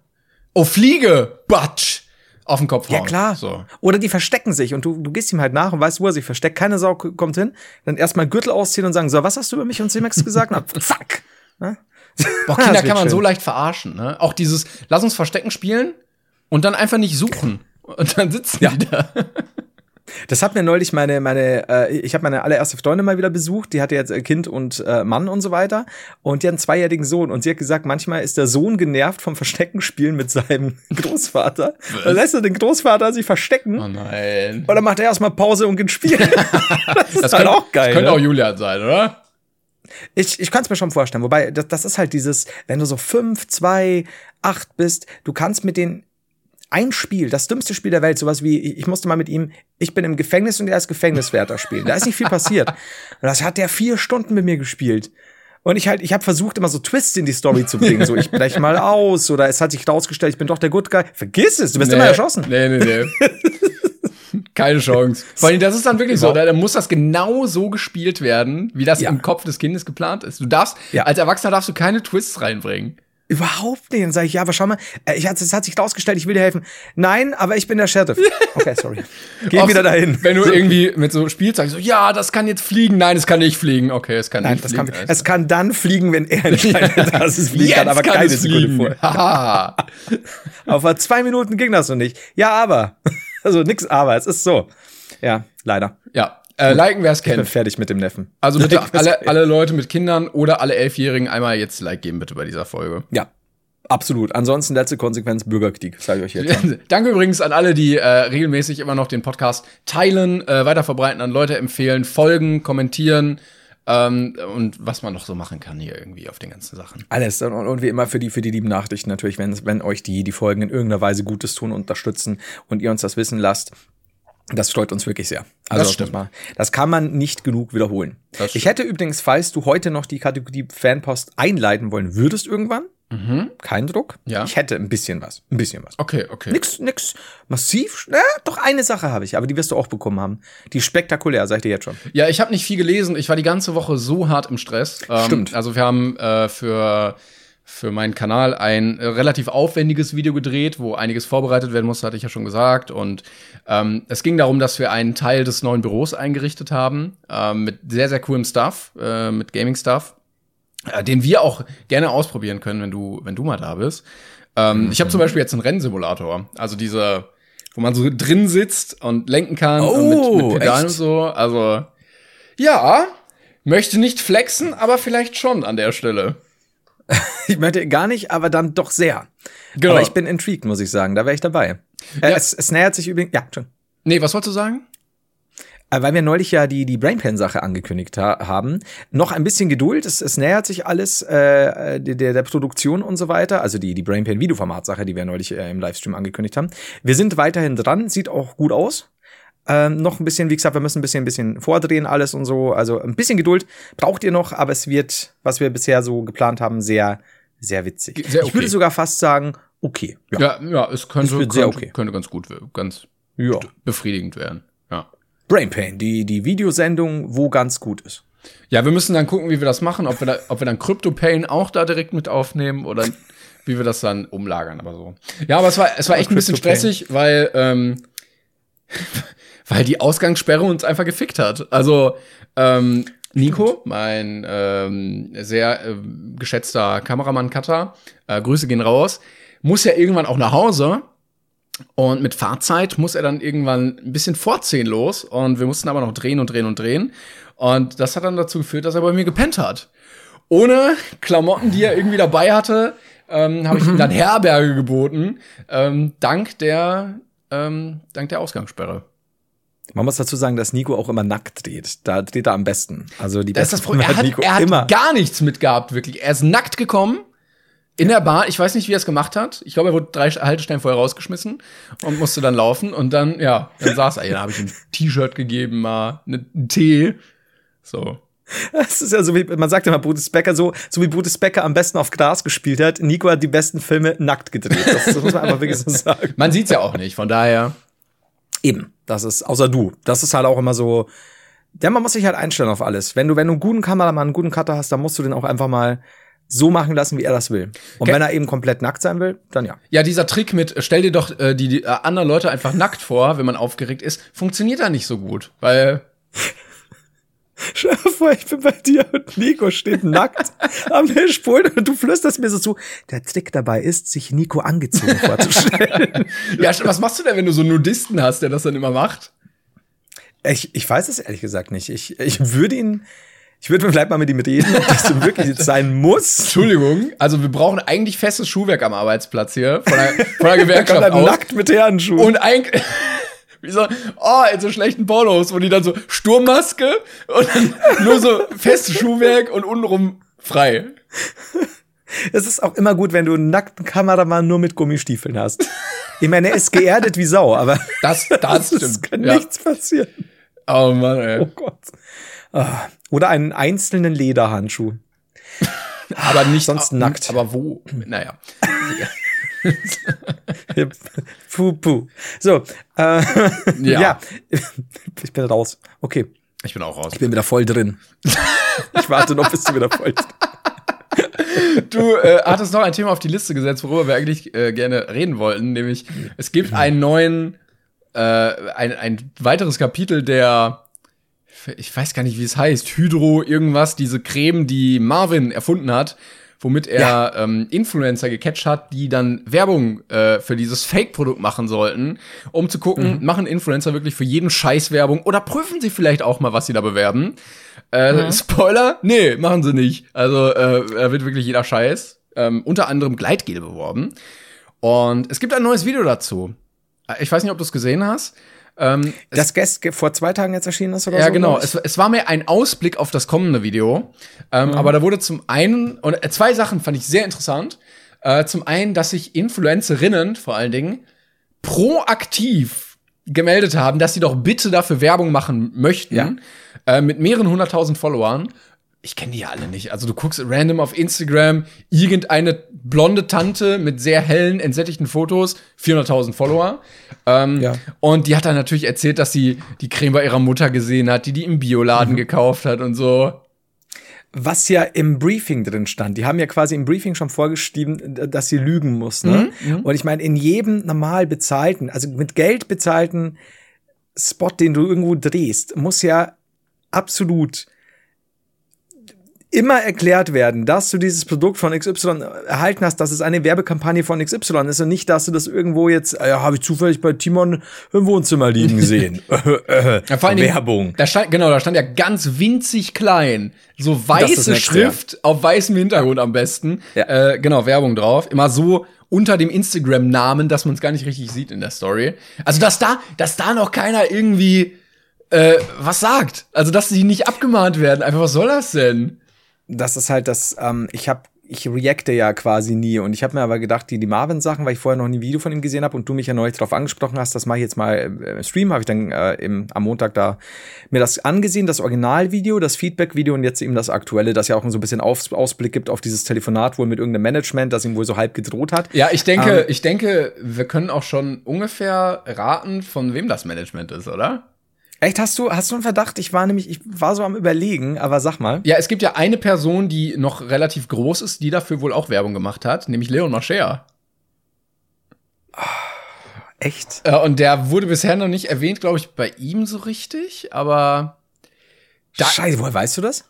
Oh, Fliege, Batsch auf den Kopf hauen. Ja, klar. So. Oder die verstecken sich und du, du gehst ihm halt nach und weißt, wo er sich versteckt. Keine Sau kommt hin. Dann erstmal Gürtel ausziehen und sagen, so, was hast du über mich und C-Max gesagt? Na, fuck. Ne? Boah, Kinder kann man schön. so leicht verarschen, ne? Auch dieses, lass uns Verstecken spielen und dann einfach nicht suchen. Und dann sitzen ja. die da. Das hat mir neulich meine, meine, äh, ich habe meine allererste Freundin mal wieder besucht, die hatte jetzt Kind und äh, Mann und so weiter. Und die hat einen zweijährigen Sohn. Und sie hat gesagt, manchmal ist der Sohn genervt vom Verstecken spielen mit seinem Großvater. Dann lässt er den Großvater sich verstecken. Oh nein. Und dann macht er erstmal Pause und geht spielen. das ist das halt auch geil. Das könnte ne? auch Julian sein, oder? Ich, ich kann es mir schon vorstellen. Wobei, das, das ist halt dieses, wenn du so fünf, zwei, acht bist, du kannst mit den ein Spiel, das dümmste Spiel der Welt, sowas wie, ich musste mal mit ihm, ich bin im Gefängnis und er ist Gefängniswärter spielen. Da ist nicht viel passiert. Und das hat der vier Stunden mit mir gespielt. Und ich halt, ich habe versucht, immer so Twists in die Story zu bringen. So, ich brech mal aus oder es hat sich rausgestellt, ich bin doch der Good Guy. Vergiss es, du bist nee, immer erschossen. Nee, nee, nee. Keine Chance. Vor allem, das ist dann wirklich so, da, muss das genau so gespielt werden, wie das ja. im Kopf des Kindes geplant ist. Du darfst, ja. als Erwachsener darfst du keine Twists reinbringen. Überhaupt nicht. Dann sage ich, ja, aber schau mal, äh, ich, es hat sich rausgestellt, ich will dir helfen. Nein, aber ich bin der Sheriff. Okay, sorry. Geh wieder dahin. Wenn du irgendwie mit so Spielzeug so, ja, das kann jetzt fliegen. Nein, es kann nicht fliegen. Okay, es kann Nein, nicht das fliegen. Kann, es kann dann fliegen, wenn er entscheidet, dass es fliegen kann, aber kann keine Sekunde vorher. Vor zwei Minuten ging das noch nicht. Ja, aber. Also nix aber, es ist so. Ja, leider. Ja, äh, liken, wer es kennt. Ich bin fertig mit dem Neffen. Also bitte alle, alle Leute mit Kindern oder alle Elfjährigen einmal jetzt Like geben, bitte bei dieser Folge. Ja, Absolut. Ansonsten letzte Konsequenz Bürgerkrieg, sage ich euch jetzt. Danke übrigens an alle, die äh, regelmäßig immer noch den Podcast teilen, äh, weiterverbreiten, an Leute empfehlen, folgen, kommentieren ähm, und was man noch so machen kann hier irgendwie auf den ganzen Sachen. Alles und, und wie immer für die für die lieben Nachrichten natürlich, wenn wenn euch die die Folgen in irgendeiner Weise Gutes tun, unterstützen und ihr uns das wissen lasst. Das freut uns wirklich sehr. Also das, stimmt. Mal, das kann man nicht genug wiederholen. Ich hätte übrigens, falls du heute noch die Kategorie Fanpost einleiten wollen würdest irgendwann, mhm. kein Druck. Ja. Ich hätte ein bisschen was. Ein bisschen was. Okay, okay. Nix, nix massiv. Na, doch eine Sache habe ich, aber die wirst du auch bekommen haben. Die spektakulär, sag ich dir jetzt schon. Ja, ich habe nicht viel gelesen. Ich war die ganze Woche so hart im Stress. Ähm, Stimmt. Also wir haben äh, für für meinen Kanal ein äh, relativ aufwendiges Video gedreht, wo einiges vorbereitet werden musste, hatte ich ja schon gesagt. Und ähm, es ging darum, dass wir einen Teil des neuen Büros eingerichtet haben, äh, mit sehr, sehr coolem Stuff, äh, mit Gaming-Stuff, äh, den wir auch gerne ausprobieren können, wenn du, wenn du mal da bist. Ähm, mhm. Ich habe zum Beispiel jetzt einen Rennsimulator, also diese, wo man so drin sitzt und lenken kann oh, und mit, mit Pedalen und so. Also ja, Möchte nicht flexen, aber vielleicht schon an der Stelle. ich möchte gar nicht, aber dann doch sehr. Genau. Aber ich bin intrigued, muss ich sagen. Da wäre ich dabei. Äh, ja. es, es nähert sich übrigens. Ja, schon. Nee, was wolltest du sagen? Äh, weil wir neulich ja die, die Brainpan-Sache angekündigt ha haben. Noch ein bisschen Geduld, es, es nähert sich alles äh, der, der Produktion und so weiter. Also die, die Brainpan-Videoformat-Sache, die wir neulich äh, im Livestream angekündigt haben. Wir sind weiterhin dran, sieht auch gut aus. Ähm, noch ein bisschen, wie gesagt, wir müssen ein bisschen, ein bisschen vordrehen alles und so. Also ein bisschen Geduld braucht ihr noch, aber es wird, was wir bisher so geplant haben, sehr, sehr witzig. Sehr okay. Ich würde sogar fast sagen, okay. Ja, ja, ja es könnte, es könnte, okay. könnte ganz gut, ganz ja. befriedigend werden. Brain Pain, die, die Videosendung, wo ganz gut ist. Ja, wir müssen dann gucken, wie wir das machen, ob wir, da, ob wir dann Crypto Pain auch da direkt mit aufnehmen oder wie wir das dann umlagern, aber so. Ja, aber es war, es war echt ein bisschen stressig, weil, ähm, weil die Ausgangssperre uns einfach gefickt hat. Also, ähm, Nico, mein ähm, sehr äh, geschätzter Kameramann Cutter, äh, Grüße gehen raus, muss ja irgendwann auch nach Hause und mit Fahrzeit muss er dann irgendwann ein bisschen vorziehen los. Und wir mussten aber noch drehen und drehen und drehen. Und das hat dann dazu geführt, dass er bei mir gepennt hat. Ohne Klamotten, die er irgendwie dabei hatte, ähm, habe ich ihm dann Herberge geboten. Ähm, dank der, ähm, dank der Ausgangssperre. Man muss dazu sagen, dass Nico auch immer nackt dreht. Da dreht er am besten. Also die das ist das Problem. Er hat, er hat immer. gar nichts mitgehabt, wirklich. Er ist nackt gekommen in der Bahn, ich weiß nicht, wie er es gemacht hat. Ich glaube, er wurde drei Haltestellen vorher rausgeschmissen und musste dann laufen. Und dann, ja, dann saß er. Dann habe ich ihm ein T-Shirt gegeben, mal einen Tee. So. Das ist ja so wie, man sagt immer, Brutus Becker so, so wie Brutus Becker am besten auf Gras gespielt hat. Nico hat die besten Filme nackt gedreht. Das, das muss man einfach wirklich so sagen. Man sieht's ja auch nicht, von daher. Eben, das ist, außer du. Das ist halt auch immer so, ja, man muss sich halt einstellen auf alles. Wenn du, wenn du einen guten Kameramann, einen guten Cutter hast, dann musst du den auch einfach mal so machen lassen, wie er das will. Und okay. wenn er eben komplett nackt sein will, dann ja. Ja, dieser Trick mit, äh, stell dir doch äh, die, die äh, anderen Leute einfach nackt vor, wenn man aufgeregt ist, funktioniert da nicht so gut, weil Schau dir vor, ich bin bei dir und Nico steht nackt am Mischpult und du flüsterst mir so zu. Der Trick dabei ist, sich Nico angezogen vorzustellen. ja, was machst du denn, wenn du so einen Nudisten hast, der das dann immer macht? Ich, ich weiß es ehrlich gesagt nicht. Ich, ich würde ihn, ich würde vielleicht mal mit ihm reden, ob das so wirklich sein muss. Entschuldigung, also wir brauchen eigentlich festes Schuhwerk am Arbeitsplatz hier von der, von der Gewerkschaft aus. nackt mit Herrenschuhen. Und eigentlich wie so, oh, in so schlechten Pornos, wo die dann so Sturmmaske und dann nur so festes Schuhwerk und untenrum frei. Es ist auch immer gut, wenn du einen nackten Kameramann nur mit Gummistiefeln hast. Ich meine, er ist geerdet wie Sau, aber das, das, das kann ja. nichts passieren. Oh Mann, ey. Oh Gott. Ah. Oder einen einzelnen Lederhandschuh. aber nicht sonst nackt. Aber wo? Naja. puh, puh. So, äh, ja. ja. Ich bin raus. Okay. Ich bin auch raus. Ich bin wieder voll drin. ich warte noch, bis du wieder voll bist. Du äh, hattest noch ein Thema auf die Liste gesetzt, worüber wir eigentlich äh, gerne reden wollten, nämlich es gibt einen neuen, äh, ein, ein weiteres Kapitel der ich weiß gar nicht, wie es heißt, Hydro irgendwas, diese Creme, die Marvin erfunden hat, womit er ja. ähm, Influencer gecatcht hat, die dann Werbung äh, für dieses Fake-Produkt machen sollten, um zu gucken, mhm. machen Influencer wirklich für jeden Scheiß Werbung oder prüfen sie vielleicht auch mal, was sie da bewerben. Äh, mhm. Spoiler? Nee, machen sie nicht. Also äh, er wird wirklich jeder Scheiß, ähm, unter anderem Gleitgel beworben. Und es gibt ein neues Video dazu. Ich weiß nicht, ob du es gesehen hast. Ähm, das Guest vor zwei Tagen jetzt erschienen ist oder ja, so? Ja, genau. Es, es, war mir ein Ausblick auf das kommende Video. Ähm, mhm. Aber da wurde zum einen, und äh, zwei Sachen fand ich sehr interessant. Äh, zum einen, dass sich Influencerinnen vor allen Dingen proaktiv gemeldet haben, dass sie doch bitte dafür Werbung machen möchten. Ja. Äh, mit mehreren hunderttausend Followern ich kenne die ja alle nicht. Also du guckst random auf Instagram, irgendeine blonde Tante mit sehr hellen, entsättigten Fotos, 400.000 Follower. Ähm, ja. Und die hat dann natürlich erzählt, dass sie die Creme bei ihrer Mutter gesehen hat, die die im Bioladen mhm. gekauft hat und so. Was ja im Briefing drin stand. Die haben ja quasi im Briefing schon vorgeschrieben, dass sie lügen muss. Ne? Mhm. mhm. Und ich meine, in jedem normal bezahlten, also mit Geld bezahlten Spot, den du irgendwo drehst, muss ja absolut immer erklärt werden, dass du dieses Produkt von XY erhalten hast, dass es eine Werbekampagne von XY ist und nicht, dass du das irgendwo jetzt, äh, habe ich zufällig bei Timon im Wohnzimmer liegen gesehen. ja, vor allem, Werbung. Da stand, genau, da stand ja ganz winzig klein, so weiße Schrift ja. auf weißem Hintergrund am besten. Ja. Äh, genau, Werbung drauf. Immer so unter dem Instagram-Namen, dass man es gar nicht richtig sieht in der Story. Also, dass da, dass da noch keiner irgendwie äh, was sagt. Also, dass sie nicht abgemahnt werden. Einfach, was soll das denn? Das ist halt das, ähm, ich habe ich reacte ja quasi nie und ich habe mir aber gedacht, die, die Marvin-Sachen, weil ich vorher noch nie ein Video von ihm gesehen habe und du mich ja neulich darauf angesprochen hast, das mache ich jetzt mal im äh, Stream, habe ich dann äh, im, am Montag da mir das angesehen, das Originalvideo, das Feedback-Video und jetzt eben das aktuelle, das ja auch so ein bisschen Aus, Ausblick gibt auf dieses Telefonat wohl mit irgendeinem Management, das ihm wohl so halb gedroht hat. Ja, ich denke, ähm, ich denke, wir können auch schon ungefähr raten, von wem das Management ist, oder? Echt, hast du, hast du einen Verdacht? Ich war nämlich, ich war so am überlegen, aber sag mal. Ja, es gibt ja eine Person, die noch relativ groß ist, die dafür wohl auch Werbung gemacht hat, nämlich Leon Mascher. Oh, echt? Äh, und der wurde bisher noch nicht erwähnt, glaube ich, bei ihm so richtig, aber. Scheiße, woher weißt du das?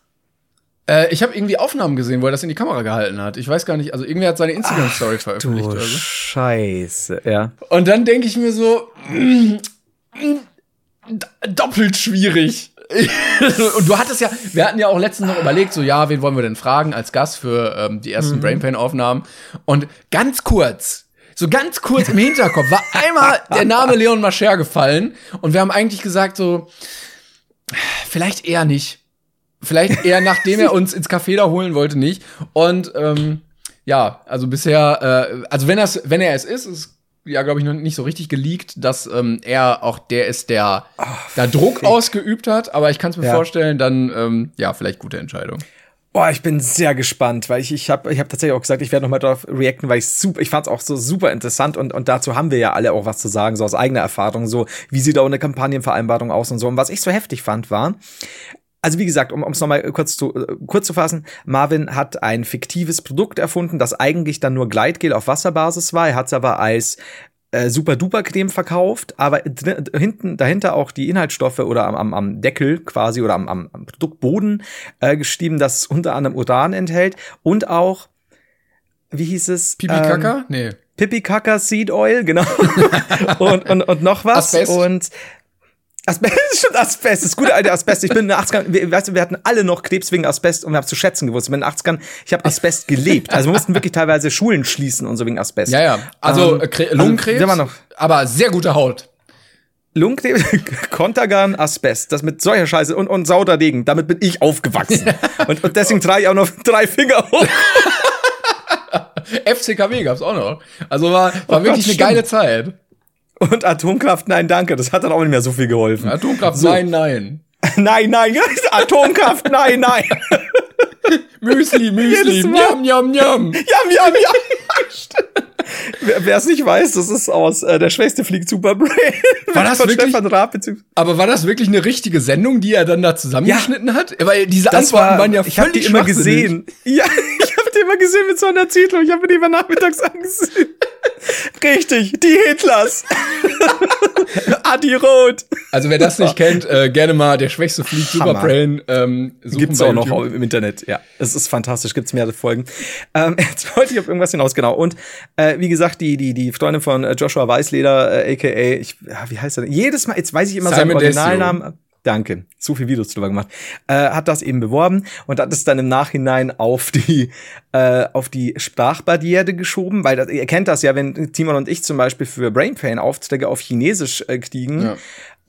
Äh, ich habe irgendwie Aufnahmen gesehen, wo er das in die Kamera gehalten hat. Ich weiß gar nicht, also irgendwer hat seine Instagram-Story veröffentlicht. Du oder so. Scheiße, ja. Und dann denke ich mir so, mm, mm, doppelt schwierig. und du hattest ja, wir hatten ja auch letztens noch überlegt, so ja, wen wollen wir denn fragen als Gast für ähm, die ersten mhm. Brainpain-Aufnahmen? Und ganz kurz, so ganz kurz im Hinterkopf war einmal der Name Leon Mascher gefallen und wir haben eigentlich gesagt so, vielleicht eher nicht. Vielleicht eher nachdem er uns ins Café da holen wollte, nicht. Und ähm, ja, also bisher, äh, also wenn das, wenn er es ist, ist ja, glaube ich, noch nicht so richtig geleakt, dass ähm, er auch der ist, der oh, da Druck fick. ausgeübt hat. Aber ich kann es mir ja. vorstellen, dann, ähm, ja, vielleicht gute Entscheidung. Boah, ich bin sehr gespannt, weil ich ich habe ich hab tatsächlich auch gesagt, ich werde noch mal darauf reacten, weil ich super ich fand es auch so super interessant und und dazu haben wir ja alle auch was zu sagen, so aus eigener Erfahrung, so wie sieht da eine Kampagnenvereinbarung aus und so und was ich so heftig fand war, also wie gesagt, um es nochmal kurz zu, äh, kurz zu fassen, Marvin hat ein fiktives Produkt erfunden, das eigentlich dann nur Gleitgel auf Wasserbasis war. Er hat es aber als äh, super duper Creme verkauft, aber hinten dahinter auch die Inhaltsstoffe oder am, am, am Deckel quasi oder am, am, am Produktboden äh, geschrieben, das unter anderem Uran enthält und auch wie hieß es? Pipi Kaka? Ähm, nee. Pipi Kaka Seed Oil, genau. und, und, und noch was. Asbest. Und Asbest, stimmt, Asbest, das gute alte Asbest. Ich bin in den 80ern, wir, weißt du, wir hatten alle noch Krebs wegen Asbest und wir haben zu schätzen gewusst. Ich bin in den 80ern, ich habe Asbest gelebt. Also wir mussten wirklich teilweise Schulen schließen und so wegen Asbest. Ja, ja. Also, ähm, also Lungenkrebs, also, noch, aber sehr gute Haut. Lungenkrebs, Kontergan, Asbest, das mit solcher Scheiße und, und sauter Degen, damit bin ich aufgewachsen. und, und deswegen trage ich auch noch drei Finger hoch. FCKW gab's auch noch. Also war, war oh wirklich Gott, eine geile Zeit. Und Atomkraft, nein, danke. Das hat dann auch nicht mehr so viel geholfen. Atomkraft, so. nein, nein. nein, nein. Atomkraft, nein, nein. Müsli, Müsli, njam, njam, njam. Jam, jam, jam. Wer es nicht weiß, das ist aus äh, Der Schwächste fliegt Superbrain. War das wirklich, Raab, aber war das wirklich eine richtige Sendung, die er dann da zusammengeschnitten ja, hat? Weil diese Antworten war, waren ja völlig Ich habe die immer gesehen. Ja, die immer gesehen mit so einer Titel. Ich habe die immer nachmittags angesehen. Richtig, die Hitlers. Adi Roth. Also wer das nicht kennt, äh, gerne mal der schwächste fliegt Superbrain ähm, Gibt's auch noch im Internet. Ja, es ist fantastisch. Gibt's mehrere Folgen. Ähm, jetzt wollte ich auf irgendwas hinaus genau. Und äh, wie gesagt, die die die Freundin von äh, Joshua Weißleder, äh, aka ich, ja, wie heißt er? Jedes Mal, jetzt weiß ich immer Simon seinen Originalnamen. Danke. So viel Videos drüber gemacht. Äh, hat das eben beworben und hat es dann im Nachhinein auf die äh, auf die Sprachbarriere geschoben, weil das, ihr kennt das ja, wenn Timon und ich zum Beispiel für Brain Pain Aufträge auf Chinesisch äh, kriegen, ja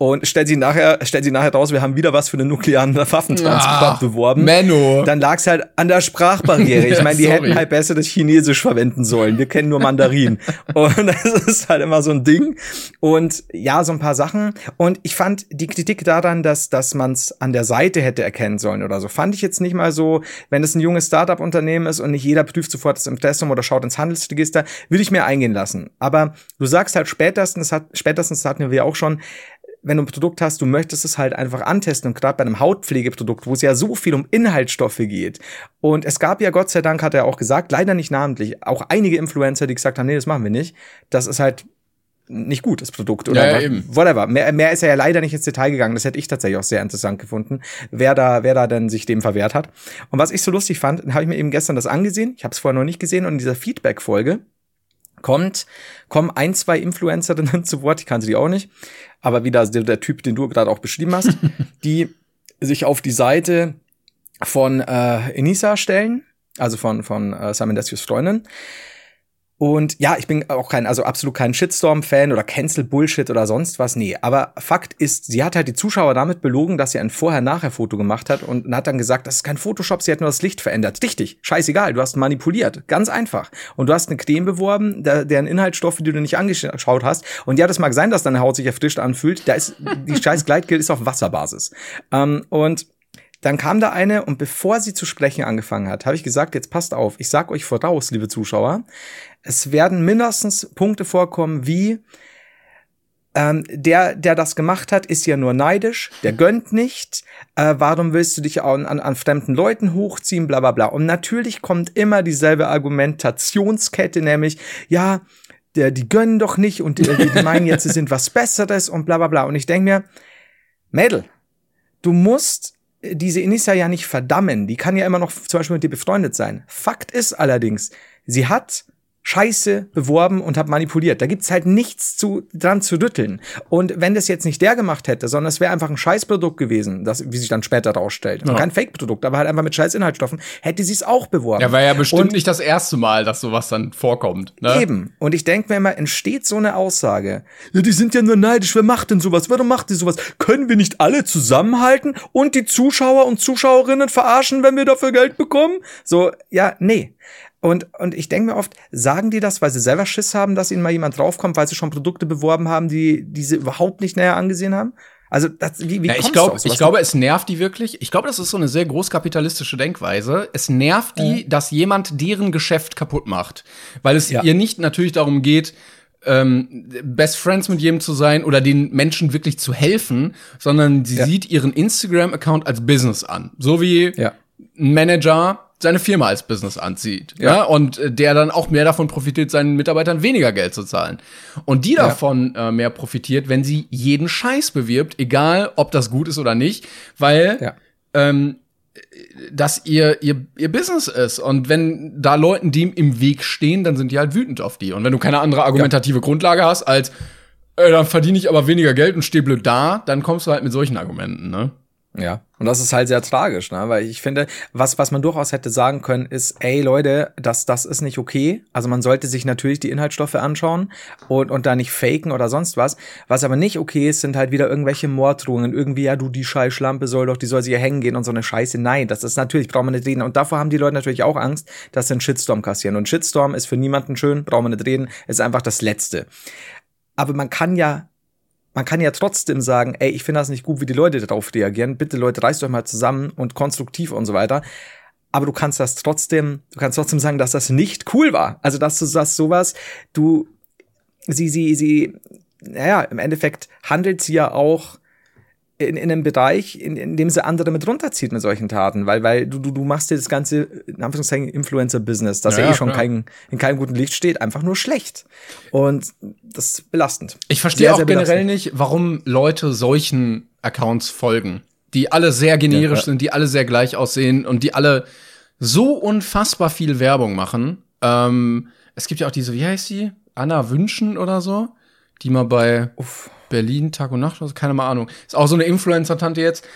und stellt sie nachher, stellt sie nachher raus, wir haben wieder was für den nuklearen Waffentransport ah, beworben. Menno. Dann lag es halt an der Sprachbarriere. Ich meine, die ja, hätten halt besser das Chinesisch verwenden sollen. Wir kennen nur Mandarin. und das ist halt immer so ein Ding. Und ja, so ein paar Sachen. Und ich fand die Kritik daran, dass, dass man es an der Seite hätte erkennen sollen oder so, fand ich jetzt nicht mal so, wenn es ein junges Startup-Unternehmen ist und nicht jeder prüft sofort das Impressum oder schaut ins Handelsregister, würde ich mir eingehen lassen. Aber du sagst halt spätestens, hat, spätestens hatten wir auch schon, wenn du ein Produkt hast, du möchtest es halt einfach antesten und gerade bei einem Hautpflegeprodukt, wo es ja so viel um Inhaltsstoffe geht. Und es gab ja Gott sei Dank, hat er auch gesagt, leider nicht namentlich, auch einige Influencer, die gesagt haben, nee, das machen wir nicht. Das ist halt nicht gut, das Produkt. Oder ja, ja, eben. whatever. Mehr, mehr ist er ja leider nicht ins Detail gegangen. Das hätte ich tatsächlich auch sehr interessant gefunden, wer da, wer da denn sich dem verwehrt hat. Und was ich so lustig fand, habe ich mir eben gestern das angesehen. Ich habe es vorher noch nicht gesehen. Und in dieser Feedback-Folge kommt, kommen ein, zwei Influencerinnen zu Wort. Ich kannte die auch nicht. Aber wieder der, der Typ, den du gerade auch beschrieben hast, die sich auf die Seite von äh, Enisa stellen, also von, von äh, Simon Desius Freundin und ja, ich bin auch kein, also absolut kein Shitstorm-Fan oder Cancel-Bullshit oder sonst was. Nee, aber Fakt ist, sie hat halt die Zuschauer damit belogen, dass sie ein Vorher-Nachher-Foto gemacht hat und hat dann gesagt, das ist kein Photoshop, sie hat nur das Licht verändert. Richtig, scheißegal, du hast manipuliert. Ganz einfach. Und du hast eine Creme beworben, der, deren Inhaltsstoffe, die du nicht angeschaut hast. Und ja, das mag sein, dass deine Haut sich erfrischt anfühlt. Da ist, die scheiß Gleitgel ist auf Wasserbasis. Ähm, und dann kam da eine und bevor sie zu sprechen angefangen hat, habe ich gesagt, jetzt passt auf, ich sag euch voraus, liebe Zuschauer, es werden mindestens Punkte vorkommen wie ähm, der, der das gemacht hat, ist ja nur neidisch, der gönnt nicht. Äh, warum willst du dich an, an, an fremden Leuten hochziehen, bla bla bla. Und natürlich kommt immer dieselbe Argumentationskette, nämlich, ja, der, die gönnen doch nicht und die, die meinen jetzt, sie sind was Besseres und bla bla bla. Und ich denke mir, Mädel, du musst diese Inissa ja nicht verdammen. Die kann ja immer noch zum Beispiel mit dir befreundet sein. Fakt ist allerdings, sie hat Scheiße beworben und habe manipuliert. Da gibt's halt nichts zu, dran zu rütteln. Und wenn das jetzt nicht der gemacht hätte, sondern es wäre einfach ein Scheißprodukt gewesen, das, wie sich dann später rausstellt. Ja. Kein Fake-Produkt, aber halt einfach mit Scheißinhaltsstoffen, hätte sie es auch beworben. Ja, war ja bestimmt und nicht das erste Mal, dass sowas dann vorkommt. Ne? Eben. Und ich denke mir immer, entsteht so eine Aussage. Ja, die sind ja nur neidisch. Wer macht denn sowas? Warum macht die sowas? Können wir nicht alle zusammenhalten und die Zuschauer und Zuschauerinnen verarschen, wenn wir dafür Geld bekommen? So, ja, nee. Und, und ich denke mir oft, sagen die das, weil sie selber Schiss haben, dass ihnen mal jemand draufkommt, weil sie schon Produkte beworben haben, die, die sie überhaupt nicht näher angesehen haben? Also, das, wie, wie ja, ich glaube, ich glaube, es nervt die wirklich. Ich glaube, das ist so eine sehr großkapitalistische Denkweise. Es nervt die, mhm. dass jemand deren Geschäft kaputt macht, weil es ja. ihr nicht natürlich darum geht, ähm, Best Friends mit jedem zu sein oder den Menschen wirklich zu helfen, sondern sie ja. sieht ihren Instagram-Account als Business an, so wie ein Manager seine Firma als Business anzieht. Ja. ja. Und äh, der dann auch mehr davon profitiert, seinen Mitarbeitern weniger Geld zu zahlen. Und die davon ja. äh, mehr profitiert, wenn sie jeden Scheiß bewirbt, egal ob das gut ist oder nicht, weil ja. ähm, das ihr, ihr, ihr Business ist. Und wenn da Leuten dem im Weg stehen, dann sind die halt wütend auf die. Und wenn du keine andere argumentative Grundlage hast als, äh, dann verdiene ich aber weniger Geld und stehe blöd da, dann kommst du halt mit solchen Argumenten, ne? Ja, und das ist halt sehr tragisch, ne? weil ich finde, was, was man durchaus hätte sagen können, ist, ey Leute, das, das ist nicht okay. Also man sollte sich natürlich die Inhaltsstoffe anschauen und, und da nicht faken oder sonst was. Was aber nicht okay ist, sind halt wieder irgendwelche Morddrohungen. Irgendwie, ja, du, die Scheißschlampe soll doch, die soll sich hier hängen gehen und so eine Scheiße. Nein, das ist natürlich, braucht man nicht reden. Und davor haben die Leute natürlich auch Angst, dass sie einen Shitstorm kassieren. Und Shitstorm ist für niemanden schön, braucht man nicht reden, ist einfach das Letzte. Aber man kann ja man kann ja trotzdem sagen, ey, ich finde das nicht gut, wie die Leute darauf reagieren. Bitte Leute, reißt euch mal zusammen und konstruktiv und so weiter. Aber du kannst das trotzdem, du kannst trotzdem sagen, dass das nicht cool war. Also, dass du sagst, sowas, du, sie, sie, sie, naja, im Endeffekt handelt sie ja auch in, in einem Bereich, in, in dem sie andere mit runterzieht mit solchen Taten, weil, weil du, du, du machst dir das ganze, in Anführungszeichen, Influencer-Business, das ja, ja eh schon kein, in keinem guten Licht steht, einfach nur schlecht. Und das ist belastend. Ich verstehe auch sehr generell nicht, warum Leute solchen Accounts folgen, die alle sehr generisch ja, sind, die alle sehr gleich aussehen und die alle so unfassbar viel Werbung machen. Ähm, es gibt ja auch diese, wie heißt sie? Anna Wünschen oder so, die mal bei Uff Berlin Tag und Nacht, also keine Ahnung. Ist auch so eine Influencer-Tante jetzt.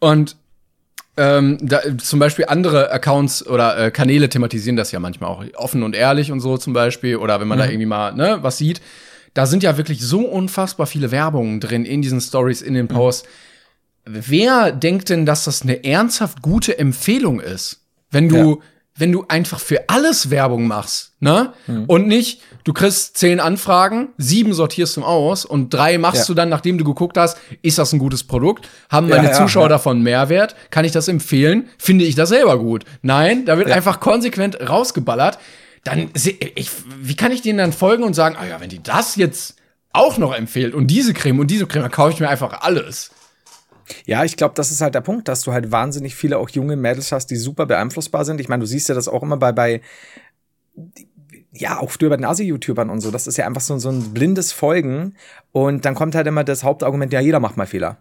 Und ähm, da, zum Beispiel andere Accounts oder äh, Kanäle thematisieren das ja manchmal auch offen und ehrlich und so zum Beispiel. Oder wenn man mhm. da irgendwie mal ne, was sieht. Da sind ja wirklich so unfassbar viele Werbungen drin in diesen Stories, in den mhm. Posts. Mhm. Wer denkt denn, dass das eine ernsthaft gute Empfehlung ist? Wenn du ja wenn du einfach für alles Werbung machst, ne? Mhm. Und nicht, du kriegst zehn Anfragen, sieben sortierst du aus und drei machst ja. du dann, nachdem du geguckt hast, ist das ein gutes Produkt? Haben meine ja, Zuschauer ja, davon Mehrwert? Kann ich das empfehlen? Finde ich das selber gut? Nein, da wird einfach konsequent rausgeballert. Dann, ich, wie kann ich denen dann folgen und sagen, ah ja, wenn die das jetzt auch noch empfehlt und diese Creme und diese Creme, dann kaufe ich mir einfach alles. Ja, ich glaube, das ist halt der Punkt, dass du halt wahnsinnig viele auch junge Mädels hast, die super beeinflussbar sind. Ich meine, du siehst ja das auch immer bei, bei ja, auch früher bei den Asi-YouTubern und so, das ist ja einfach so, so ein blindes Folgen. Und dann kommt halt immer das Hauptargument, ja, jeder macht mal Fehler.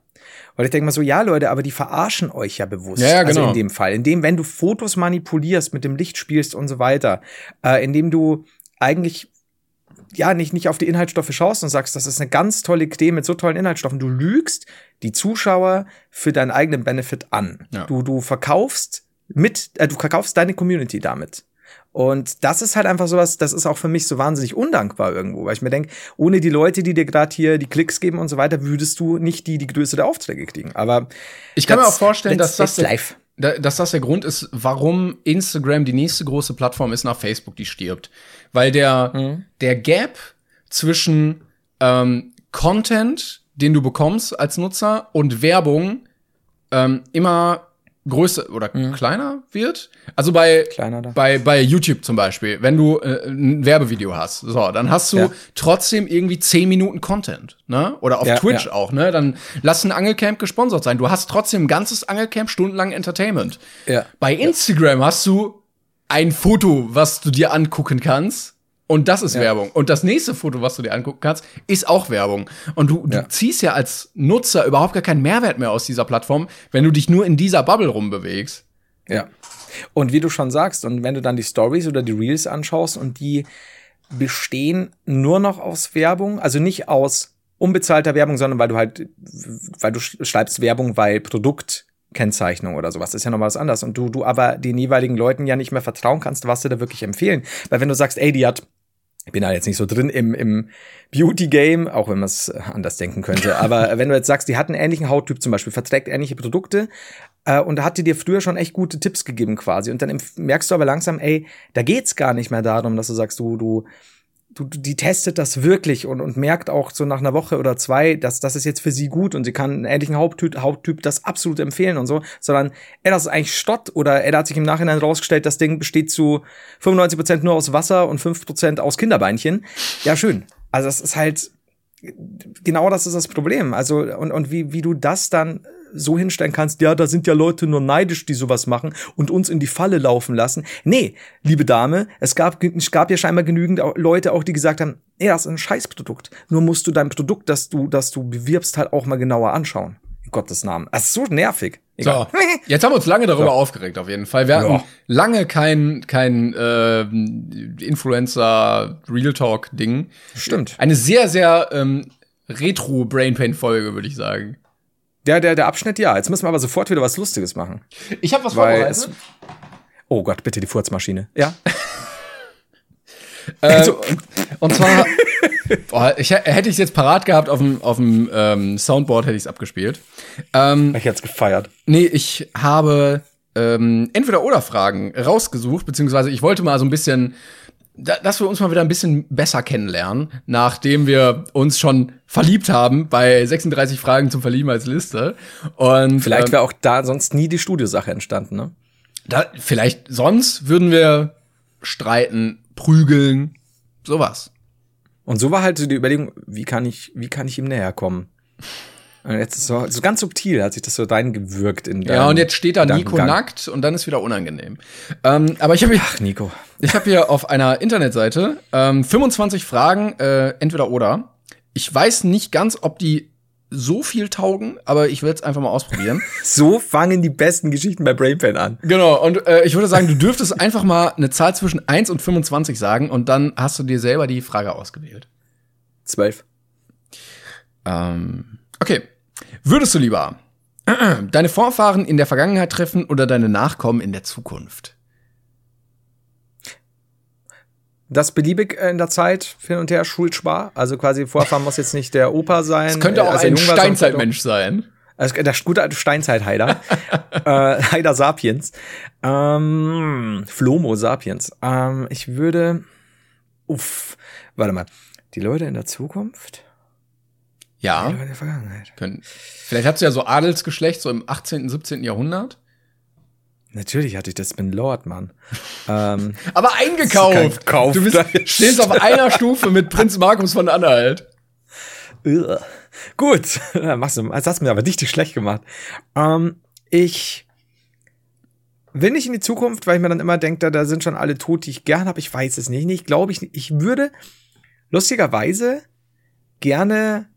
Weil ich denke mal so, ja, Leute, aber die verarschen euch ja bewusst. Ja, ja genau. Also in dem Fall. Indem, wenn du Fotos manipulierst, mit dem Licht spielst und so weiter, äh, indem du eigentlich ja, nicht, nicht auf die Inhaltsstoffe schaust und sagst, das ist eine ganz tolle Idee mit so tollen Inhaltsstoffen. Du lügst die Zuschauer für deinen eigenen Benefit an. Ja. Du, du verkaufst mit, äh, du verkaufst deine Community damit. Und das ist halt einfach sowas, das ist auch für mich so wahnsinnig undankbar irgendwo, weil ich mir denke, ohne die Leute, die dir gerade hier die Klicks geben und so weiter, würdest du nicht die, die Größe der Aufträge kriegen. Aber ich kann mir auch vorstellen, dass das, live. dass das der Grund ist, warum Instagram die nächste große Plattform ist nach Facebook, die stirbt. Weil der, mhm. der Gap zwischen ähm, Content, den du bekommst als Nutzer, und Werbung ähm, immer größer oder mhm. kleiner wird. Also bei, bei, bei YouTube zum Beispiel, wenn du äh, ein Werbevideo hast, so, dann hast du ja. trotzdem irgendwie zehn Minuten Content, ne? Oder auf ja, Twitch ja. auch, ne? Dann lass ein Angelcamp gesponsert sein. Du hast trotzdem ein ganzes Angelcamp stundenlang Entertainment. Ja. Bei Instagram hast du ein Foto, was du dir angucken kannst und das ist ja. Werbung. Und das nächste Foto, was du dir angucken kannst, ist auch Werbung. Und du, du ja. ziehst ja als Nutzer überhaupt gar keinen Mehrwert mehr aus dieser Plattform, wenn du dich nur in dieser Bubble rumbewegst. Ja. Und wie du schon sagst, und wenn du dann die Stories oder die Reels anschaust und die bestehen nur noch aus Werbung, also nicht aus unbezahlter Werbung, sondern weil du halt, weil du schreibst Werbung, weil Produkt Kennzeichnung oder sowas. Das ist ja noch was anderes. Und du, du aber den jeweiligen Leuten ja nicht mehr vertrauen kannst, was sie da wirklich empfehlen. Weil wenn du sagst, ey, die hat ich bin da jetzt nicht so drin im, im Beauty-Game, auch wenn man es äh, anders denken könnte. Aber wenn du jetzt sagst, die hat einen ähnlichen Hauttyp zum Beispiel, verträgt ähnliche Produkte äh, und da hat die dir früher schon echt gute Tipps gegeben quasi. Und dann merkst du aber langsam, ey, da geht's gar nicht mehr darum, dass du sagst, du, du du, die testet das wirklich und, und merkt auch so nach einer Woche oder zwei, dass das ist jetzt für sie gut und sie kann einen ähnlichen Haupttyp, Haupttyp das absolut empfehlen und so, sondern er das ist eigentlich Stott oder er hat sich im Nachhinein rausgestellt, das Ding besteht zu 95 Prozent nur aus Wasser und 5 Prozent aus Kinderbeinchen. Ja, schön. Also das ist halt, genau das ist das Problem. Also, und, und wie, wie du das dann so hinstellen kannst, ja, da sind ja Leute nur neidisch, die sowas machen und uns in die Falle laufen lassen. Nee, liebe Dame, es gab, es gab ja scheinbar genügend Leute auch, die gesagt haben, nee, das ist ein Scheißprodukt. Nur musst du dein Produkt, das du, das du bewirbst, halt auch mal genauer anschauen. In Gottes Namen. Das ist so nervig. Egal. So, jetzt haben wir uns lange darüber so. aufgeregt, auf jeden Fall. Wir hatten ja. lange kein, kein äh, Influencer Real Talk Ding. Stimmt. Eine sehr, sehr ähm, Retro Brainpain Folge, würde ich sagen. Der, der, der Abschnitt, ja. Jetzt müssen wir aber sofort wieder was Lustiges machen. Ich habe was vorbereitet. oh Gott, bitte die Furzmaschine. Ja. äh, also, und zwar, boah, ich, hätte ich jetzt parat gehabt auf dem, auf dem ähm, Soundboard, hätte ich es abgespielt. Ähm, ich hätte es gefeiert. Nee, ich habe ähm, entweder oder Fragen rausgesucht, beziehungsweise ich wollte mal so ein bisschen dass wir uns mal wieder ein bisschen besser kennenlernen, nachdem wir uns schon verliebt haben bei 36 Fragen zum Verlieben als Liste. Und vielleicht wäre ähm, auch da sonst nie die Studiosache entstanden, ne? Da, vielleicht sonst würden wir streiten, prügeln, sowas. Und so war halt so die Überlegung, wie kann ich, wie kann ich ihm näher kommen? Und jetzt ist so, so ganz subtil hat sich das so reingewirkt in Ja, und jetzt steht da Nico nackt und dann ist wieder unangenehm. Ähm, aber ich habe hier, Ach, Nico. Ich habe hier auf einer Internetseite ähm, 25 Fragen, äh, entweder oder. Ich weiß nicht ganz, ob die so viel taugen, aber ich werde es einfach mal ausprobieren. so fangen die besten Geschichten bei Brainpan an. Genau, und äh, ich würde sagen, du dürftest einfach mal eine Zahl zwischen 1 und 25 sagen und dann hast du dir selber die Frage ausgewählt. 12. Ähm, okay. Würdest du lieber deine Vorfahren in der Vergangenheit treffen oder deine Nachkommen in der Zukunft? Das beliebig in der Zeit hin und her schulspar. Also quasi Vorfahren muss jetzt nicht der Opa sein. Es könnte auch also ein Steinzeitmensch sein. Also der gute alte Steinzeit-Heider. äh, Heider Sapiens. Ähm, Flomo Sapiens. Ähm, ich würde. Uff, warte mal. Die Leute in der Zukunft? Ja. In der Vergangenheit. Können. Vielleicht hast du ja so Adelsgeschlecht, so im 18., 17. Jahrhundert. Natürlich hatte ich das, bin Lord, Mann. ähm, Aber eingekauft. Kauf du bist, stehst auf einer Stufe mit Prinz Markus von Anhalt. Gut, machst du, das hast du mir aber richtig schlecht gemacht. Ähm, ich will nicht in die Zukunft, weil ich mir dann immer denke, da, da sind schon alle tot, die ich gern habe. Ich weiß es nicht. Ich glaube, ich, ich würde lustigerweise gerne,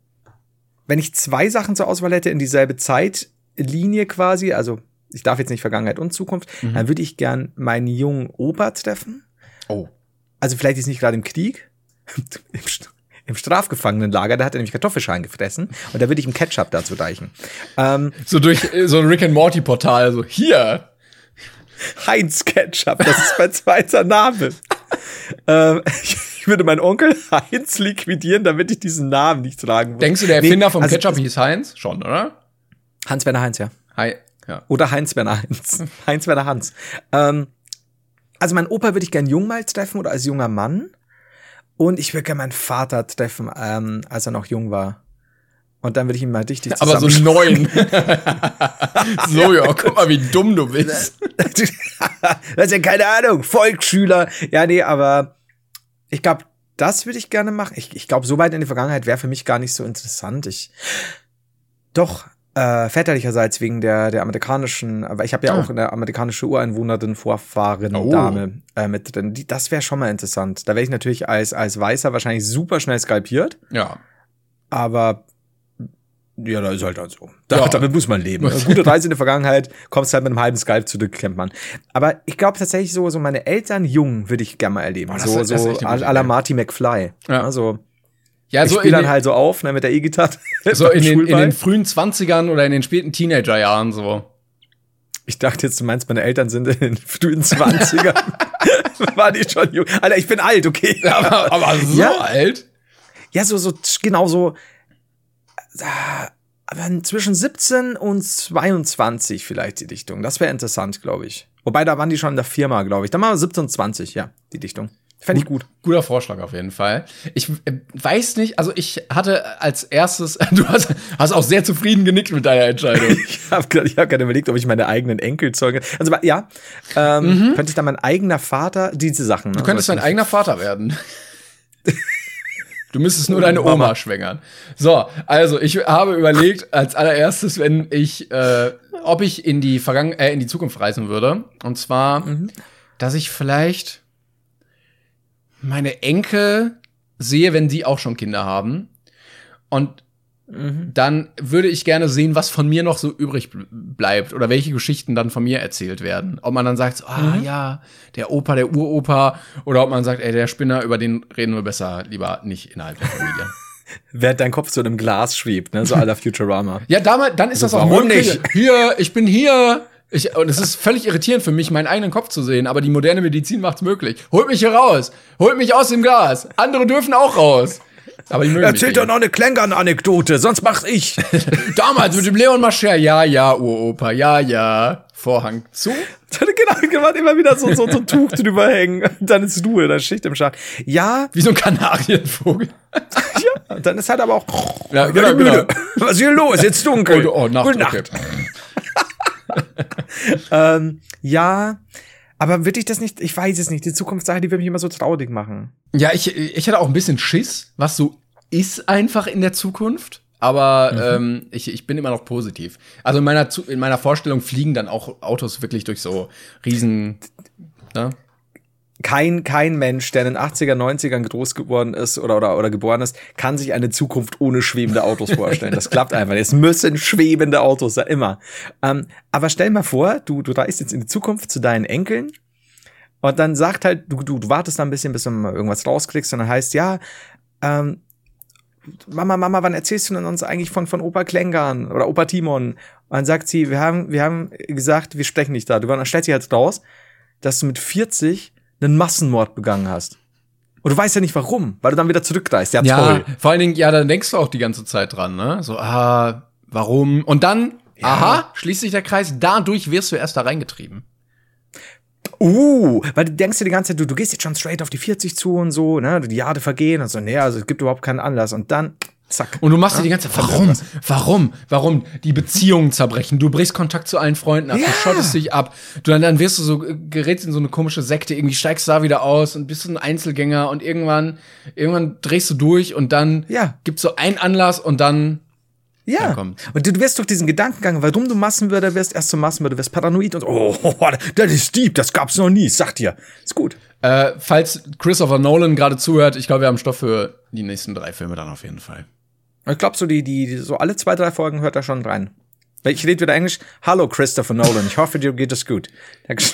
wenn ich zwei Sachen zur Auswahl hätte in dieselbe Zeitlinie quasi, also ich darf jetzt nicht Vergangenheit und Zukunft, mhm. dann würde ich gern meinen jungen Opa treffen. Oh. Also vielleicht ist nicht gerade im Krieg, im, im Strafgefangenenlager, da hat er nämlich Kartoffelschalen gefressen und da würde ich im Ketchup dazu deichen. Ähm, so durch äh, so ein Rick and Morty Portal, so hier. Heinz Ketchup, das ist mein zweiter Name. ähm, ich würde meinen Onkel Heinz liquidieren, damit ich diesen Namen nicht tragen muss. Denkst du, der Erfinder nee, vom also, Ketchup hieß Heinz? Schon, oder? Hans-Werner Heinz, ja. Hi, ja. Oder Heinz-Werner Heinz. Heinz-Werner Hans. Ähm, also mein Opa würde ich gern jung mal treffen oder als junger Mann. Und ich würde gerne meinen Vater treffen, ähm, als er noch jung war. Und dann würde ich ihm mal dicht Aber so neun. so, ja, guck mal, wie dumm du bist. das ist ja keine Ahnung, Volksschüler. Ja, nee, aber ich glaube, das würde ich gerne machen. Ich, ich glaube, so weit in die Vergangenheit wäre für mich gar nicht so interessant. Ich, doch, äh, väterlicherseits wegen der, der amerikanischen, aber ich habe ja ah. auch eine amerikanische Ureinwohnerin Vorfahren oh. Dame äh, mit drin. Die, das wäre schon mal interessant. Da wäre ich natürlich als, als Weißer wahrscheinlich super schnell skalpiert. Ja. Aber ja, da ist halt halt so. Da, ja. Damit muss man leben. Gute Reise in die Vergangenheit, kommst halt mit einem halben Skype zurück, kennt man. Aber ich glaube tatsächlich so, so meine Eltern jung würde ich gerne mal erleben. Oh, so, so à la Marty McFly. Ja. Also, ja, ich so spiele dann halt so auf, ne, mit der E-Gitarre. So in den, in den frühen Zwanzigern oder in den späten Teenagerjahren so. Ich dachte jetzt, du meinst, meine Eltern sind in den frühen Zwanzigern. War die schon jung? Alter, ich bin alt, okay. Aber, aber so ja. alt? Ja, so, so, genau so. Aber zwischen 17 und 22 vielleicht die Dichtung. Das wäre interessant, glaube ich. Wobei, da waren die schon in der Firma, glaube ich. Dann machen wir 17 und 20, ja, die Dichtung. Fände ich gut. Guter Vorschlag auf jeden Fall. Ich äh, weiß nicht, also ich hatte als erstes, du hast, hast auch sehr zufrieden genickt mit deiner Entscheidung. ich habe gerade hab überlegt, ob ich meine eigenen Enkelzeuge. Also ja, ähm, mhm. könnte ich dann mein eigener Vater diese Sachen. Ne? Du könntest dein eigener Vater werden. Du müsstest nur deine Oma schwängern. So, also ich habe überlegt, als allererstes, wenn ich, äh, ob ich in die Vergangen äh, in die Zukunft reisen würde. Und zwar, mhm. dass ich vielleicht meine Enkel sehe, wenn die auch schon Kinder haben. Und mhm. dann würde ich gerne sehen, was von mir noch so übrig bleibt oder welche Geschichten dann von mir erzählt werden. Ob man dann sagt, ah mhm. ja, der Opa, der Uropa, oder ob man sagt, ey, der Spinner, über den reden wir besser lieber nicht innerhalb der Familie. Während dein Kopf so in einem Glas schwebt, ne? So aller Futurama. ja, damals, dann ist also, das auch warum möglich. Nicht? Hier, ich bin hier. Ich, und es ist völlig irritierend für mich, meinen eigenen Kopf zu sehen, aber die moderne Medizin macht's möglich. Holt mich hier raus! Holt mich aus dem Glas! Andere dürfen auch raus! Aber die mögen Erzähl doch noch eine Klängern-Anekdote, sonst mach's ich. Damals mit dem Leon Mascher, ja, ja, Uropa, ja, ja. Vorhang zu. genau, genau, immer wieder so, so, so ein Tuch drüber hängen. Dann ist Ruhe, dann Schicht im Schach. Ja. Wie so ein Kanarienvogel. ja, dann ist halt aber auch. Ja, genau, genau. Was ist hier los? Jetzt dunkel. Oh, oh Nacht, Gute Nacht. Okay. ähm, ja, aber würde ich das nicht, ich weiß es nicht, die Zukunftssache, die würde mich immer so traurig machen. Ja, ich, ich hatte auch ein bisschen Schiss, was so ist einfach in der Zukunft. Aber mhm. ähm, ich, ich bin immer noch positiv. Also in meiner, in meiner Vorstellung fliegen dann auch Autos wirklich durch so riesen. Ne? Kein, kein Mensch, der in den 80er, 90ern groß geworden ist oder, oder, oder geboren ist, kann sich eine Zukunft ohne schwebende Autos vorstellen. Das klappt einfach. Es müssen schwebende Autos sein, immer. Ähm, aber stell mal vor, du, du reist jetzt in die Zukunft zu deinen Enkeln und dann sagt halt, du, du, du wartest da ein bisschen, bis du mal irgendwas rauskriegst und dann heißt, ja, ähm, Mama, Mama, wann erzählst du denn uns eigentlich von, von Opa Klängern oder Opa Timon? Und dann sagt sie, wir haben, wir haben gesagt, wir sprechen nicht da. Du, dann stellt sich halt raus, dass du mit 40 einen Massenmord begangen hast. Und du weißt ja nicht warum, weil du dann wieder zurückreist. Ja, ja toll. Vor allen Dingen, ja, dann denkst du auch die ganze Zeit dran, ne? So, ah, warum? Und dann, ja. aha, schließt sich der Kreis, dadurch wirst du erst da reingetrieben. Uh, weil du denkst dir die ganze Zeit, du, du gehst jetzt schon straight auf die 40 zu und so, ne? Die Jahre vergehen und so, nee, also es gibt überhaupt keinen Anlass. Und dann Zack. Und du machst ja? dir die ganze Zeit, warum? Warum? Warum? Die Beziehungen zerbrechen. Du brichst Kontakt zu allen Freunden ab, ja. du schottest dich ab. Du, dann, dann wirst du so, gerätst in so eine komische Sekte, irgendwie steigst da wieder aus und bist so ein Einzelgänger und irgendwann, irgendwann drehst du durch und dann ja. gibt's so einen Anlass und dann Ja. Und du, du wirst durch diesen Gedankengang, warum du Massenmörder wirst, erst zum Massenmörder, wirst paranoid und oh, das ist deep, das gab's noch nie, sag dir. Ist gut. Äh, falls Christopher Nolan gerade zuhört, ich glaube, wir haben Stoff für die nächsten drei Filme dann auf jeden Fall. Ich glaube, so die, die, so alle zwei, drei Folgen hört er schon rein. Ich rede wieder Englisch. Hallo Christopher Nolan, ich hoffe, dir geht es gut.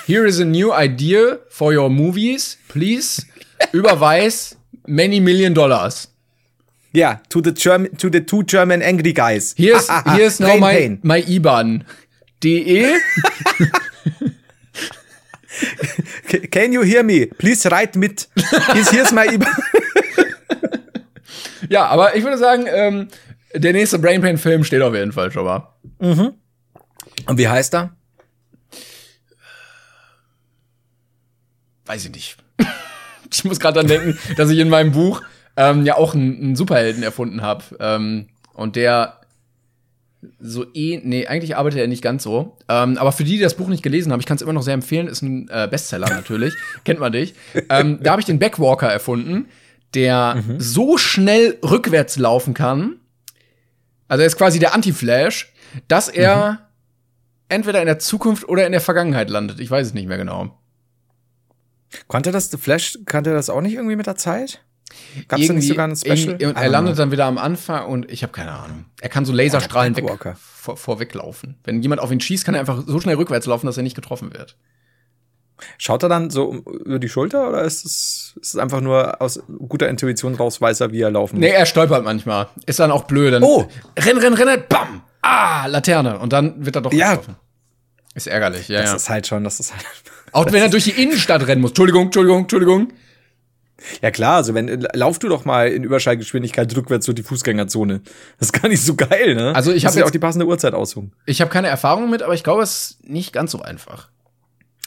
Here is a new idea for your movies. Please überweis many million dollars. Yeah, to the German, to the two German angry guys. Here's, here's now my, my IBAN. DE. Can you hear me? Please write mit. Here's my IBAN. Ja, aber ich würde sagen, ähm, der nächste Brain Pain Film steht auf jeden Fall schon mal. Mhm. Und wie heißt er? Weiß ich nicht. ich muss gerade dran denken, dass ich in meinem Buch ähm, ja auch einen, einen Superhelden erfunden habe. Ähm, und der so eh, nee, eigentlich arbeitet er nicht ganz so. Ähm, aber für die, die das Buch nicht gelesen haben, ich kann es immer noch sehr empfehlen, ist ein äh, Bestseller natürlich, kennt man dich. Ähm, da habe ich den Backwalker erfunden, der mhm. so schnell rückwärts laufen kann. Also er ist quasi der Anti-Flash, dass er mhm. entweder in der Zukunft oder in der Vergangenheit landet. Ich weiß es nicht mehr genau. Konnte das, The Flash, kannte das auch nicht irgendwie mit der Zeit? Gab es nicht sogar ein Special? Und er landet dann wieder am Anfang und ich habe keine Ahnung. Er kann so Laserstrahlen weg, vor, vorweglaufen. Wenn jemand auf ihn schießt, kann er einfach so schnell rückwärts laufen, dass er nicht getroffen wird. Schaut er dann so über die Schulter oder ist es, ist es einfach nur aus guter Intuition raus, weiß er, wie er laufen muss? Nee, er stolpert manchmal. Ist dann auch blöd. Dann oh! Renn, renn, renn, bam! Ah, Laterne. Und dann wird er doch ja. getroffen. Ist ärgerlich, ja. Das ja. ist halt schon, das ist halt. Auch wenn er durch die Innenstadt rennen muss. Entschuldigung, Entschuldigung, Entschuldigung. Ja klar, also wenn lauf du doch mal in Überschallgeschwindigkeit rückwärts durch die Fußgängerzone. Das ist gar nicht so geil, ne? Also ich habe ja auch die passende Uhrzeit aussuchen. Ich habe keine Erfahrung mit, aber ich glaube, es ist nicht ganz so einfach.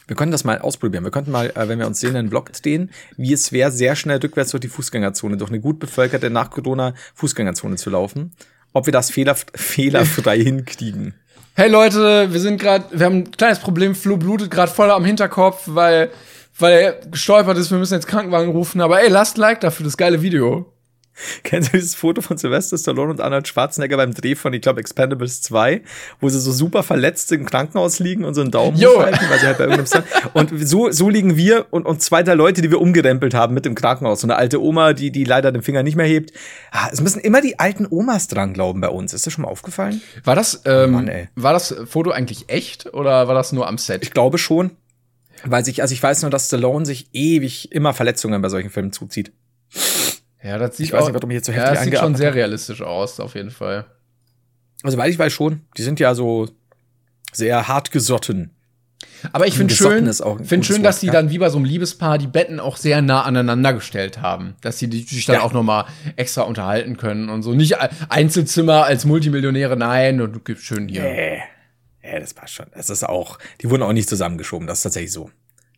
Wir können das mal ausprobieren. Wir könnten mal, äh, wenn wir uns sehen, einen Vlog drehen, wie es wäre, sehr schnell rückwärts durch die Fußgängerzone, durch eine gut bevölkerte nach Corona Fußgängerzone zu laufen. Ob wir das fehler, fehlerfrei hinkriegen. Hey Leute, wir sind gerade, wir haben ein kleines Problem, Flo blutet gerade voll am Hinterkopf, weil weil er gestolpert ist, wir müssen jetzt Krankenwagen rufen, aber ey, lasst Like dafür das geile Video. Kennst du dieses Foto von Sylvester Stallone und Arnold Schwarzenegger beim Dreh von, ich glaube, Expendables 2, wo sie so super verletzt im Krankenhaus liegen und so einen Daumen halten, weil sie halt bei irgendeinem Stand. Und so, so liegen wir und, und zwei, drei Leute, die wir umgerempelt haben mit dem Krankenhaus. So eine alte Oma, die, die leider den Finger nicht mehr hebt. Ah, es müssen immer die alten Omas dran glauben bei uns. Ist das schon mal aufgefallen? War das, ähm, Mann, war das Foto eigentlich echt oder war das nur am Set? Ich glaube schon. Weil sich, also ich weiß nur, dass Stallone sich ewig immer Verletzungen bei solchen Filmen zuzieht. Ja, das sieht, ich weiß nicht, warum ich jetzt so heftig ja, das sieht schon sehr realistisch aus, auf jeden Fall. Also, weil ich weiß schon, die sind ja so sehr hart gesotten. Aber ich finde schön, find schön, dass die ja. dann wie bei so einem Liebespaar die Betten auch sehr nah aneinander gestellt haben, dass sie sich dann ja. auch noch mal extra unterhalten können und so. Nicht Einzelzimmer als Multimillionäre, nein, und du gibst schön hier. Nee. Ja, das passt schon. Es ist auch, die wurden auch nicht zusammengeschoben, das ist tatsächlich so.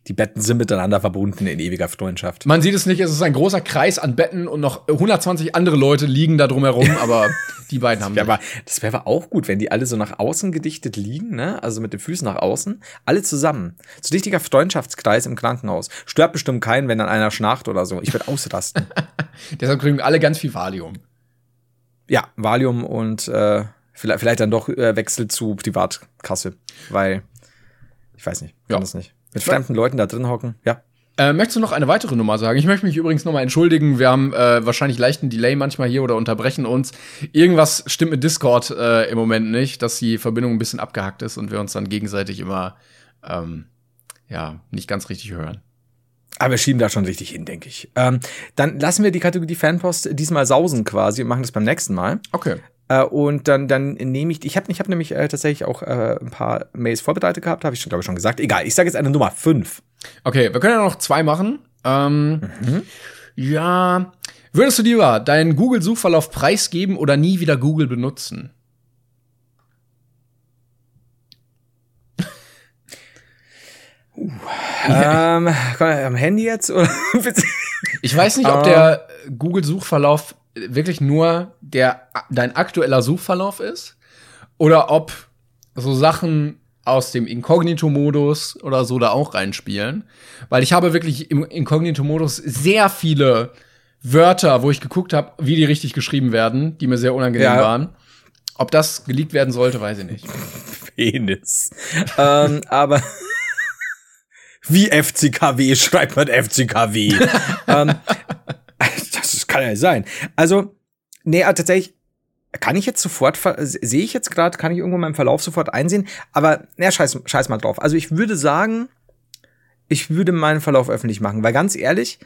Die Betten sind miteinander verbunden in ewiger Freundschaft. Man sieht es nicht, es ist ein großer Kreis an Betten und noch 120 andere Leute liegen da drumherum, aber die beiden haben. Das wäre das wäre auch gut, wenn die alle so nach außen gedichtet liegen, ne? Also mit den Füßen nach außen, alle zusammen. So richtiger Freundschaftskreis im Krankenhaus. Stört bestimmt keinen, wenn dann einer schnarcht oder so. Ich würde ausrasten. Deshalb kriegen alle ganz viel Valium. Ja, Valium und äh, Vielleicht, vielleicht dann doch äh, Wechsel zu Privatkasse, weil ich weiß nicht, kann ja. das nicht. Mit fremden Leuten da drin hocken, ja. Äh, möchtest du noch eine weitere Nummer sagen? Ich möchte mich übrigens nochmal entschuldigen. Wir haben äh, wahrscheinlich leichten Delay manchmal hier oder unterbrechen uns. Irgendwas stimmt mit Discord äh, im Moment nicht, dass die Verbindung ein bisschen abgehackt ist und wir uns dann gegenseitig immer ähm, ja nicht ganz richtig hören. Aber wir schieben da schon richtig hin, denke ich. Ähm, dann lassen wir die Kategorie Fanpost diesmal sausen quasi und machen das beim nächsten Mal. Okay. Äh, und dann, dann nehme ich, ich habe ich hab nämlich äh, tatsächlich auch äh, ein paar Mails vorbereitet gehabt, habe ich schon, glaube ich, schon gesagt. Egal, ich sage jetzt eine Nummer 5. Okay, wir können ja noch zwei machen. Ähm, mhm. Ja, würdest du lieber deinen Google-Suchverlauf preisgeben oder nie wieder Google benutzen? Uh, ähm, am Handy jetzt? Ich weiß nicht, ob der Google-Suchverlauf wirklich nur der, dein aktueller Suchverlauf ist oder ob so Sachen aus dem Inkognito-Modus oder so da auch reinspielen. Weil ich habe wirklich im Inkognito-Modus sehr viele Wörter, wo ich geguckt habe, wie die richtig geschrieben werden, die mir sehr unangenehm ja. waren. Ob das geleakt werden sollte, weiß ich nicht. Penis. ähm, aber wie FCKW schreibt man FCKW. ähm, das kann ja sein. Also, nee, äh, tatsächlich, kann ich jetzt sofort, sehe ich jetzt gerade, kann ich irgendwo meinen Verlauf sofort einsehen, aber naja, scheiß, scheiß mal drauf. Also ich würde sagen, ich würde meinen Verlauf öffentlich machen, weil ganz ehrlich,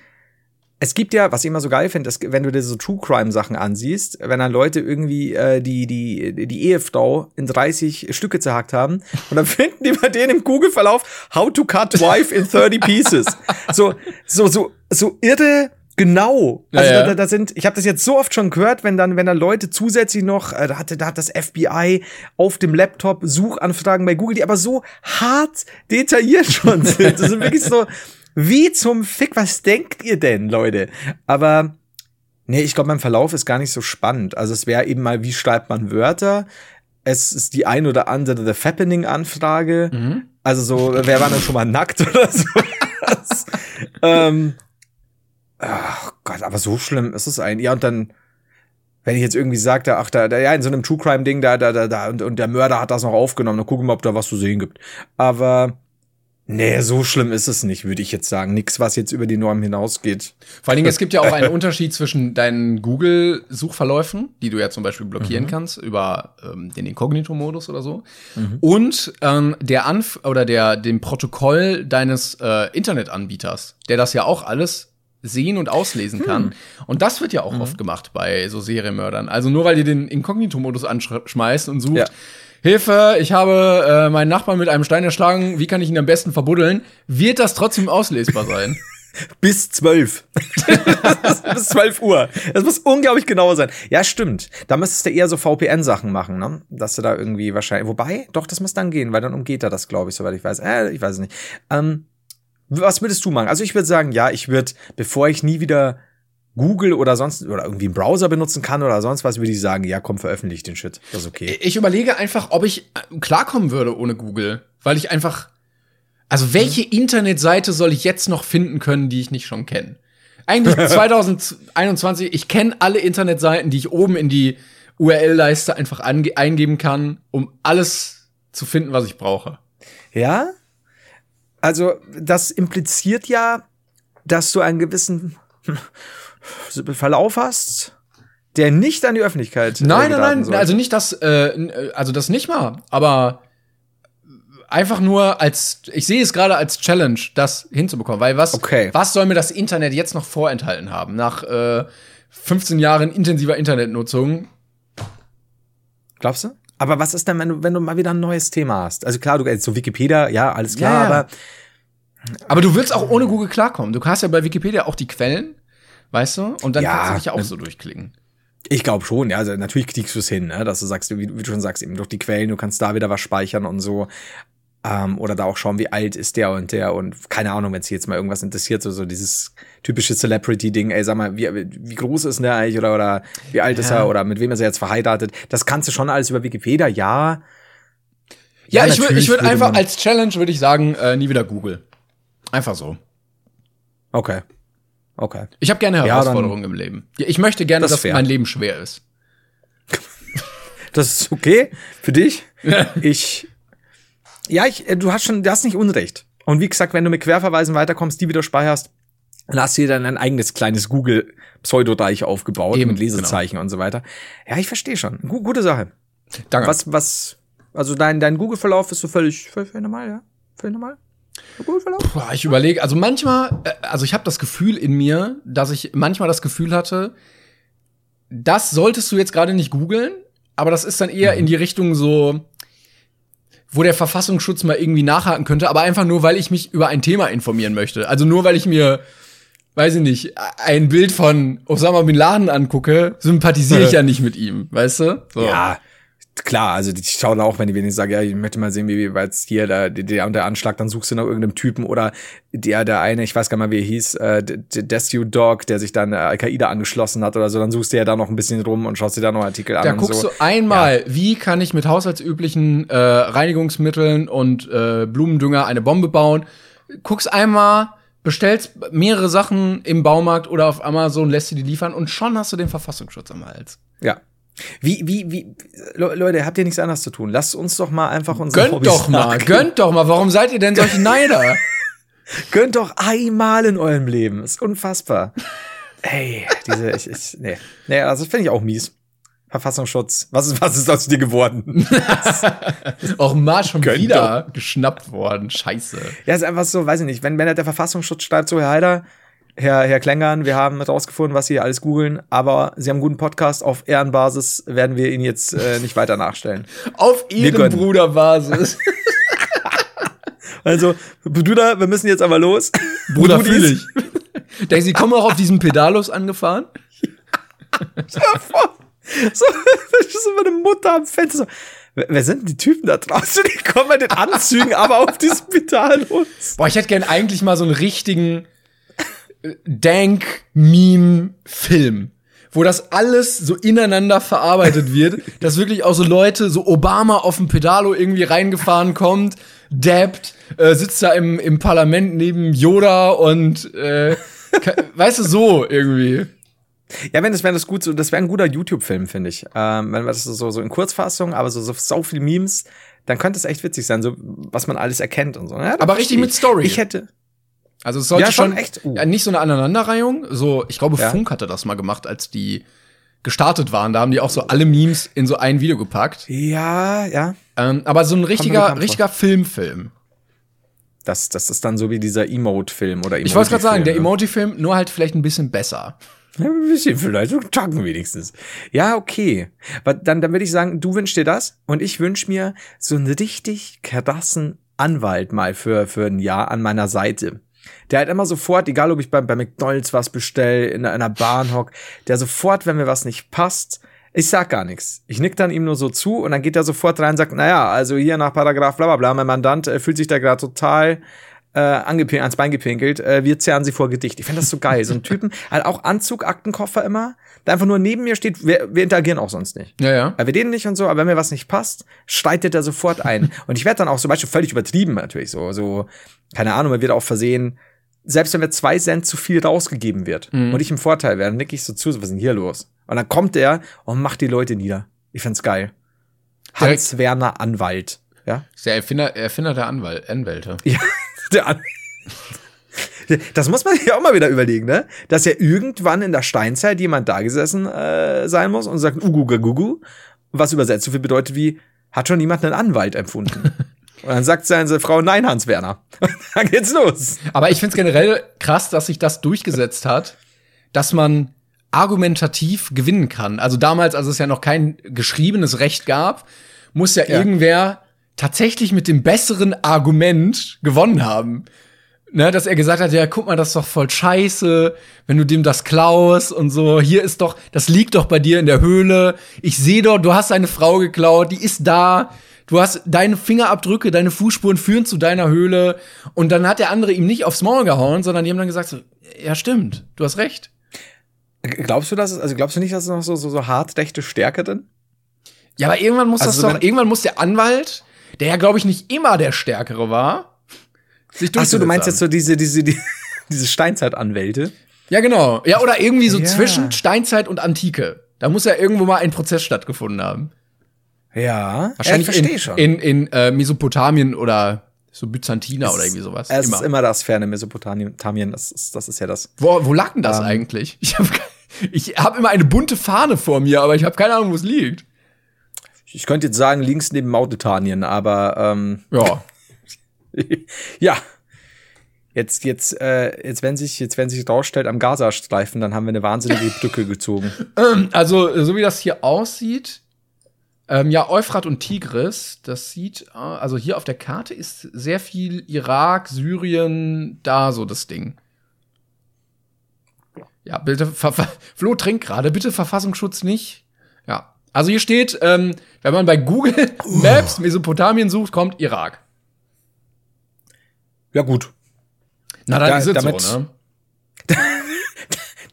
es gibt ja, was ich immer so geil finde, wenn du dir so True Crime Sachen ansiehst, wenn dann Leute irgendwie äh, die die die Ehefrau in 30 Stücke zerhackt haben und dann finden die bei denen im Google Verlauf How to cut wife in 30 pieces. So so so so irre Genau. Also ja, ja. Da, da sind, ich habe das jetzt so oft schon gehört, wenn dann, wenn dann Leute zusätzlich noch, äh, da hatte, da hat das FBI auf dem Laptop Suchanfragen bei Google, die aber so hart detailliert schon sind. Das sind wirklich so, wie zum Fick, was denkt ihr denn, Leute? Aber nee, ich glaube, mein Verlauf ist gar nicht so spannend. Also es wäre eben mal, wie schreibt man Wörter? Es ist die ein oder andere The Fappening-Anfrage. Mhm. Also so, wer war denn schon mal nackt oder so? ähm, ach Gott, aber so schlimm ist es eigentlich. Ja, und dann, wenn ich jetzt irgendwie sagte, ach, da, da ja, in so einem True Crime-Ding, da, da, da, da, und, und der Mörder hat das noch aufgenommen, dann gucken wir, ob da was zu sehen gibt. Aber Nee, so schlimm ist es nicht, würde ich jetzt sagen. Nix, was jetzt über die Norm hinausgeht. Vor allen Dingen, es gibt ja auch einen Unterschied zwischen deinen Google-Suchverläufen, die du ja zum Beispiel blockieren mhm. kannst über ähm, den Inkognito-Modus oder so, mhm. und ähm, der Anf oder der dem Protokoll deines äh, Internetanbieters, der das ja auch alles sehen und auslesen hm. kann. Und das wird ja auch mhm. oft gemacht bei so Serienmördern. Also nur weil ihr den Inkognito-Modus anschmeißt und sucht, ja Hilfe, ich habe äh, meinen Nachbarn mit einem Stein erschlagen, wie kann ich ihn am besten verbuddeln? Wird das trotzdem auslesbar sein? Bis zwölf. Bis zwölf Uhr. Das muss unglaublich genau sein. Ja, stimmt. Da müsstest du eher so VPN-Sachen machen, ne? Dass du da irgendwie wahrscheinlich. Wobei, doch, das muss dann gehen, weil dann umgeht er das, glaube ich, soweit ich weiß. Äh, ich weiß es nicht. Ähm, was würdest du machen? Also ich würde sagen, ja, ich würde, bevor ich nie wieder Google oder sonst oder irgendwie einen Browser benutzen kann oder sonst was, würde ich sagen, ja, komm, veröffentlicht den Shit. Das ist okay. Ich überlege einfach, ob ich äh, klarkommen würde ohne Google, weil ich einfach also welche hm. Internetseite soll ich jetzt noch finden können, die ich nicht schon kenne? Eigentlich 2021, ich kenne alle Internetseiten, die ich oben in die URL-Leiste einfach eingeben kann, um alles zu finden, was ich brauche. Ja? Also, das impliziert ja, dass du einen gewissen Verlauf hast, der nicht an die Öffentlichkeit. Äh, nein, nein, nein, soll. also nicht das, äh, also das nicht mal, aber einfach nur als, ich sehe es gerade als Challenge, das hinzubekommen, weil was, okay. was soll mir das Internet jetzt noch vorenthalten haben nach äh, 15 Jahren intensiver Internetnutzung? Glaubst du? Aber was ist denn, wenn du, wenn du mal wieder ein neues Thema hast? Also klar, du so Wikipedia, ja, alles klar, ja, ja. aber aber du willst auch ohne Google klarkommen. Du hast ja bei Wikipedia auch die Quellen Weißt du? Und dann ja, kannst du dich ja auch so durchklicken. Ich glaube schon, ja. Also natürlich kriegst du es hin, ne? dass du sagst, wie, wie, du schon sagst, eben durch die Quellen, du kannst da wieder was speichern und so. Ähm, oder da auch schauen, wie alt ist der und der und keine Ahnung, wenn es jetzt mal irgendwas interessiert, so, so dieses typische Celebrity-Ding, ey, sag mal, wie, wie groß ist der eigentlich oder, oder wie alt ja. ist er oder mit wem ist er jetzt verheiratet? Das kannst du schon alles über Wikipedia, ja. Ja, ja ich würde ich würd einfach als Challenge würde ich sagen, äh, nie wieder Google. Einfach so. Okay. Okay. Ich habe gerne Herausforderungen ja, im Leben. Ich möchte gerne, das dass fair. mein Leben schwer ist. das ist okay für dich. ich, ja, ich, äh, du hast schon, du hast nicht Unrecht. Und wie gesagt, wenn du mit Querverweisen weiterkommst, die wieder speicherst, dann hast du dir dann ein eigenes kleines Google Pseudoreich aufgebaut Eben, mit Lesezeichen genau. und so weiter. Ja, ich verstehe schon. G gute Sache. Danke. Was, was, also dein, dein Google-Verlauf ist so völlig, völlig normal, ja? Völlig normal? Puh, ich überlege, also manchmal, äh, also ich habe das Gefühl in mir, dass ich manchmal das Gefühl hatte, das solltest du jetzt gerade nicht googeln, aber das ist dann eher mhm. in die Richtung so, wo der Verfassungsschutz mal irgendwie nachhaken könnte, aber einfach nur, weil ich mich über ein Thema informieren möchte. Also nur, weil ich mir, weiß ich nicht, ein Bild von Osama Bin Laden angucke, sympathisiere ich ja nicht mit ihm, weißt du? So. Ja, klar, also die schauen auch, wenn die wenigstens sagen, ja, ich möchte mal sehen, wie weil jetzt hier der, der und der Anschlag, dann suchst du nach irgendeinem Typen oder der, der eine, ich weiß gar nicht mal, wie er hieß, äh, Desu Dog, der sich dann äh, Al-Qaida angeschlossen hat oder so, dann suchst du ja da noch ein bisschen rum und schaust dir da noch Artikel an. Da guckst so. du einmal, ja. wie kann ich mit haushaltsüblichen äh, Reinigungsmitteln und äh, Blumendünger eine Bombe bauen, guckst einmal, bestellst mehrere Sachen im Baumarkt oder auf Amazon, lässt sie die liefern und schon hast du den Verfassungsschutz am Hals. Ja, Wie, wie, wie, Leute, habt ihr nichts anderes zu tun? Lasst uns doch mal einfach unsere Gönnt Hobbys doch mal, nachgehen. gönnt doch mal. Warum seid ihr denn solche Neider? gönnt doch einmal in eurem Leben. Ist unfassbar. Ey, diese, ich, ich, nee. Nee, also das finde ich auch mies. Verfassungsschutz. Was ist, was ist aus dir geworden? auch mal schon Gönnt wieder doch. geschnappt worden. Scheiße. Ja, ist einfach so, weiß ich nicht. Wenn, wenn der Verfassungsschutz schreibt, so, Herr Heider, Herr, Herr Klängern, wir haben herausgefunden, was Sie alles googeln, aber Sie haben einen guten Podcast. Auf Ehrenbasis werden wir ihn jetzt äh, nicht weiter nachstellen. Auf Ehrenbruderbasis. also, Bruder, wir müssen jetzt aber los. Bruder, fühle ich. Denken Sie, kommen auch auf diesen Pedalos angefahren? so, so meine Mutter am Fenster. So, Wer sind die Typen da draußen? Die kommen mit den Anzügen, aber auf diesem Pedalos. Boah, ich hätte gern eigentlich mal so einen richtigen Dank-Meme-Film, wo das alles so ineinander verarbeitet wird, dass wirklich auch so Leute, so Obama auf dem Pedalo irgendwie reingefahren kommt, dabbt, äh, sitzt da im, im Parlament neben Yoda und äh, weißt du, so irgendwie. Ja, wenn das wäre das gut, so, das wäre ein guter YouTube-Film, finde ich. Ähm, wenn wir das so, so in Kurzfassung, aber so, so, so viel Memes, dann könnte es echt witzig sein, so was man alles erkennt und so. Ja, aber richtig mit Story. Ich hätte, also es sollte ja, schon, schon echt, uh. ja, nicht so eine Aneinanderreihung. So, ich glaube, ja. Funk hatte das mal gemacht, als die gestartet waren. Da haben die auch so alle Memes in so ein Video gepackt. Ja, ja. Ähm, aber so ein richtiger, richtiger Filmfilm. Das, das ist dann so wie dieser Emote-Film oder Emoji Ich wollte gerade sagen, der Emoji-Film, nur halt vielleicht ein bisschen besser. Ja, ein bisschen vielleicht, so Tacken wenigstens. Ja, okay. Aber dann, dann würde ich sagen, du wünschst dir das und ich wünsch mir so einen richtig krassen Anwalt mal für, für ein Jahr an meiner Seite der halt immer sofort, egal ob ich bei, bei McDonalds was bestell, in einer Bahn hock, der sofort, wenn mir was nicht passt, ich sag gar nichts. Ich nick dann ihm nur so zu und dann geht er sofort rein und sagt, naja, also hier nach Paragraph bla bla bla, mein Mandant äh, fühlt sich da gerade total äh, ans Bein gepinkelt, äh, wir zerren sie vor Gedicht. Ich finde das so geil. So ein Typen, halt auch Anzug, Aktenkoffer immer, der einfach nur neben mir steht, wir, wir interagieren auch sonst nicht. Ja, ja. Weil wir denen nicht und so, aber wenn mir was nicht passt, streitet er sofort ein. und ich werde dann auch zum Beispiel völlig übertrieben natürlich, so, so, keine Ahnung, man wird auch versehen, selbst wenn mir zwei Cent zu viel rausgegeben wird mhm. und ich im Vorteil wäre, dann nick ich so zu, so, was ist denn hier los? Und dann kommt er und macht die Leute nieder. Ich find's geil. Hans Werner Anwalt. Ja? Ist der Erfinder, Erfinder der Anwalt, Anwälte. Ja, der An Das muss man sich auch mal wieder überlegen, ne? Dass ja irgendwann in der Steinzeit jemand da gesessen äh, sein muss und sagt Ugu Gugu, was übersetzt so viel bedeutet wie, hat schon jemand einen Anwalt empfunden. Und dann sagt seine Frau, nein, Hans Werner. Und dann geht's los. Aber ich find's generell krass, dass sich das durchgesetzt hat, dass man argumentativ gewinnen kann. Also damals, als es ja noch kein geschriebenes Recht gab, muss ja, ja. irgendwer tatsächlich mit dem besseren Argument gewonnen haben. Ne, dass er gesagt hat, ja, guck mal, das ist doch voll scheiße, wenn du dem das klaust und so. Hier ist doch, das liegt doch bei dir in der Höhle. Ich sehe doch, du hast eine Frau geklaut, die ist da. Du hast deine Fingerabdrücke, deine Fußspuren führen zu deiner Höhle. Und dann hat der andere ihm nicht aufs Maul gehauen, sondern die haben dann gesagt, so, ja, stimmt, du hast recht. Glaubst du, dass es, also glaubst du nicht, dass es noch so, so, so hart rechte Stärke drin? Ja, aber irgendwann muss also das doch, irgendwann muss der Anwalt, der ja, glaube ich, nicht immer der Stärkere war, sich Achso, du meinst jetzt so diese, diese, die, diese Steinzeitanwälte? Ja, genau. Ja, oder irgendwie so ja. zwischen Steinzeit und Antike. Da muss ja irgendwo mal ein Prozess stattgefunden haben. Ja, wahrscheinlich ja, in, schon. in, in äh, Mesopotamien oder so Byzantina es, oder irgendwie sowas. Es immer. ist immer das ferne Mesopotamien, das ist, das ist ja das. Wo, wo lag denn das um, ähm. eigentlich? Ich habe ich hab immer eine bunte Fahne vor mir, aber ich habe keine Ahnung, wo es liegt. Ich könnte jetzt sagen, links neben Mauretanien, aber ähm, ja. ja. Jetzt, jetzt, äh, jetzt, wenn sich, jetzt, wenn sich rausstellt am Gazastreifen, dann haben wir eine wahnsinnige Brücke gezogen. Also, so wie das hier aussieht, ähm, ja, Euphrat und Tigris, das sieht, äh, also hier auf der Karte ist sehr viel Irak, Syrien, da so das Ding. Ja, bitte, Flo trinkt gerade, bitte Verfassungsschutz nicht. Ja, also hier steht, ähm, wenn man bei Google Maps Mesopotamien sucht, kommt Irak. Ja, gut. Na, dann da, ist es damit, so, ne?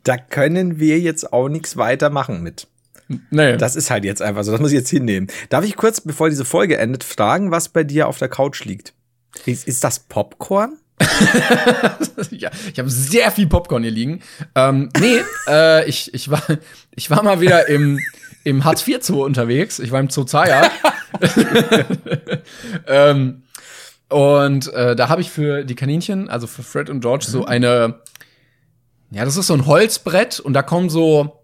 da können wir jetzt auch nichts weiter machen mit. Nee. Das ist halt jetzt einfach so, das muss ich jetzt hinnehmen. Darf ich kurz, bevor diese Folge endet, fragen, was bei dir auf der Couch liegt? Ist, ist das Popcorn? ja, ich habe sehr viel Popcorn hier liegen. Ähm, nee, äh, ich, ich, war, ich war mal wieder im, im Hartz-IV-Zoo unterwegs. Ich war im Zoo Zaya. ähm, und äh, da habe ich für die Kaninchen, also für Fred und George, so eine, ja, das ist so ein Holzbrett und da kommen so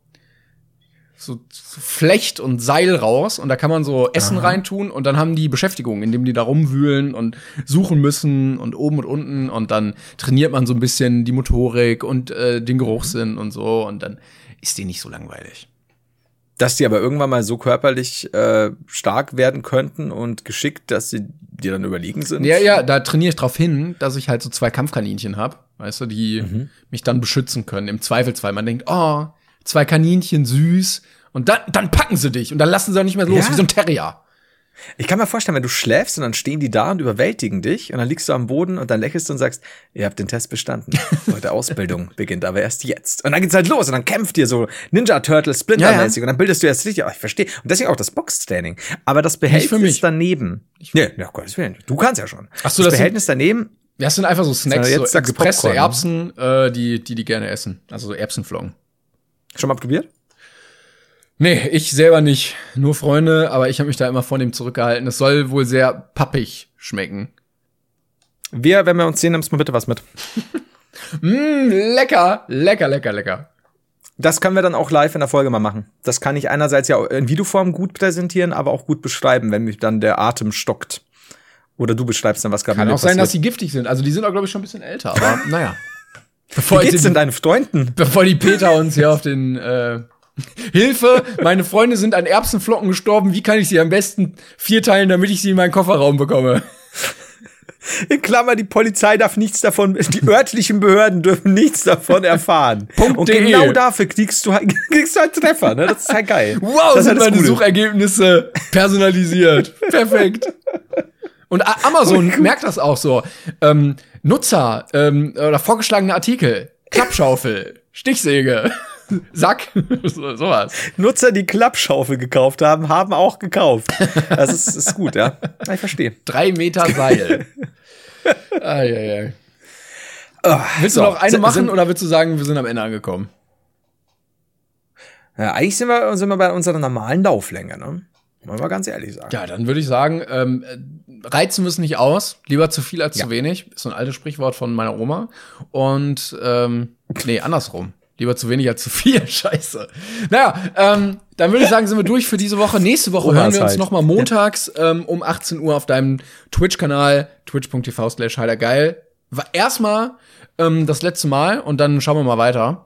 so, so Flecht und Seil raus und da kann man so Essen Aha. reintun und dann haben die Beschäftigung, indem die da rumwühlen und suchen müssen und oben und unten und dann trainiert man so ein bisschen die Motorik und äh, den Geruchssinn und so und dann ist die nicht so langweilig. Dass die aber irgendwann mal so körperlich äh, stark werden könnten und geschickt, dass sie dir dann überlegen sind. Ja, ja, da trainiere ich drauf hin, dass ich halt so zwei Kampfkaninchen hab, weißt du, die mhm. mich dann beschützen können. Im Zweifelsfall. Man denkt, oh, zwei Kaninchen süß und dann, dann packen sie dich und dann lassen sie auch nicht mehr los, ja. wie so ein Terrier. Ich kann mir vorstellen, wenn du schläfst und dann stehen die da und überwältigen dich und dann liegst du am Boden und dann lächelst du und sagst, ihr habt den Test bestanden. Eure Ausbildung beginnt aber erst jetzt. Und dann geht's halt los und dann kämpft ihr so Ninja Turtle Splinter-mäßig ja, ja. und dann bildest du erst richtig. Oh, ich verstehe. Und deswegen auch das Boxtraining. Aber das Behältnis daneben. Nee, ja, Gottes Willen. Du kannst ja schon. Ach so, das, das Behältnis daneben. Ja, das sind einfach so Snacks, jetzt so gepresste Popcorn, ne? Erbsen, äh, die, die die gerne essen. Also so Erbsenflocken. Schon mal probiert? Nee, ich selber nicht. Nur Freunde, aber ich habe mich da immer von dem zurückgehalten. Es soll wohl sehr pappig schmecken. Wir, wenn wir uns sehen, nimmst du mal bitte was mit. mm, lecker, lecker, lecker, lecker. Das können wir dann auch live in der Folge mal machen. Das kann ich einerseits ja in Videoform gut präsentieren, aber auch gut beschreiben, wenn mich dann der Atem stockt. Oder du beschreibst dann, was gerade Kann auch sein, dass sie giftig sind. Also die sind auch, glaube ich, schon ein bisschen älter, aber naja. Bevor Wie geht's denn deinen Freunden? Bevor die Peter uns hier auf den äh, Hilfe, meine Freunde sind an Erbsenflocken gestorben. Wie kann ich sie am besten vierteilen, damit ich sie in meinen Kofferraum bekomme? In Klammer, die Polizei darf nichts davon, die örtlichen Behörden dürfen nichts davon erfahren. Punkt Und genau dafür kriegst du, halt, kriegst du halt Treffer, ne? Das ist halt geil. Wow, das sind meine Gute. Suchergebnisse personalisiert. Perfekt. Und Amazon merkt das auch so. Ähm, Nutzer ähm, oder vorgeschlagene Artikel, Klappschaufel, Stichsäge. Sack, so, sowas. Nutzer, die Klappschaufel gekauft haben, haben auch gekauft. Das ist, ist gut, ja. Ich verstehe. Drei Meter Seil. Eieiei. Oh, willst so, du noch eine machen sind, oder willst du sagen, wir sind am Ende angekommen? Ja, eigentlich sind wir, sind wir bei unserer normalen Lauflänge, ne? Wollen wir ganz ehrlich sagen. Ja, dann würde ich sagen, ähm, reizen wir es nicht aus. Lieber zu viel als ja. zu wenig. Ist so ein altes Sprichwort von meiner Oma. Und ähm, nee, andersrum. Lieber zu wenig als zu viel. Scheiße. Naja, ähm, dann würde ich sagen, sind wir durch für diese Woche. Nächste Woche hören wir uns halt. nochmal montags ähm, um 18 Uhr auf deinem Twitch-Kanal, twitch.tv slash heidergeil. War erstmal ähm, das letzte Mal und dann schauen wir mal weiter.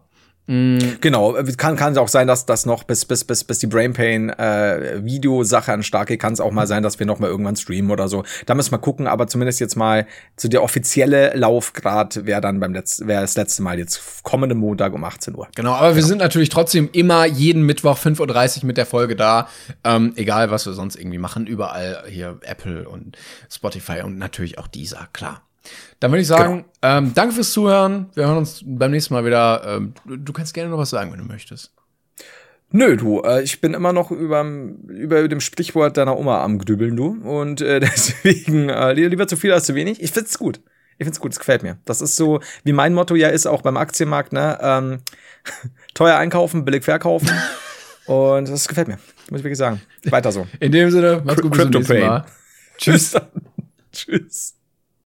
Mhm. Genau, kann kann auch sein, dass das noch bis bis bis bis die Brain Pain äh, Videosache an starke kann es auch mal sein, dass wir noch mal irgendwann streamen oder so. Da müssen wir gucken, aber zumindest jetzt mal zu so der offizielle Laufgrad wäre dann beim letzten wäre das letzte Mal jetzt kommende Montag um 18 Uhr. Genau, aber wir sind natürlich trotzdem immer jeden Mittwoch 5:30 Uhr mit der Folge da, ähm, egal was wir sonst irgendwie machen, überall hier Apple und Spotify und natürlich auch dieser, klar. Dann würde ich sagen, genau. ähm, danke fürs Zuhören. Wir hören uns beim nächsten Mal wieder. Ähm, du kannst gerne noch was sagen, wenn du möchtest. Nö, du, äh, ich bin immer noch über, über dem Sprichwort deiner Oma am Grübeln, du. Und äh, deswegen, äh, lieber zu viel als zu wenig. Ich find's gut. Ich find's gut, es gefällt mir. Das ist so, wie mein Motto ja ist, auch beim Aktienmarkt, ne? Ähm, teuer einkaufen, billig verkaufen. Und das gefällt mir, muss ich wirklich sagen. Weiter so. In dem Sinne, mach's gut, bis zum nächsten Mal. Tschüss. Tschüss.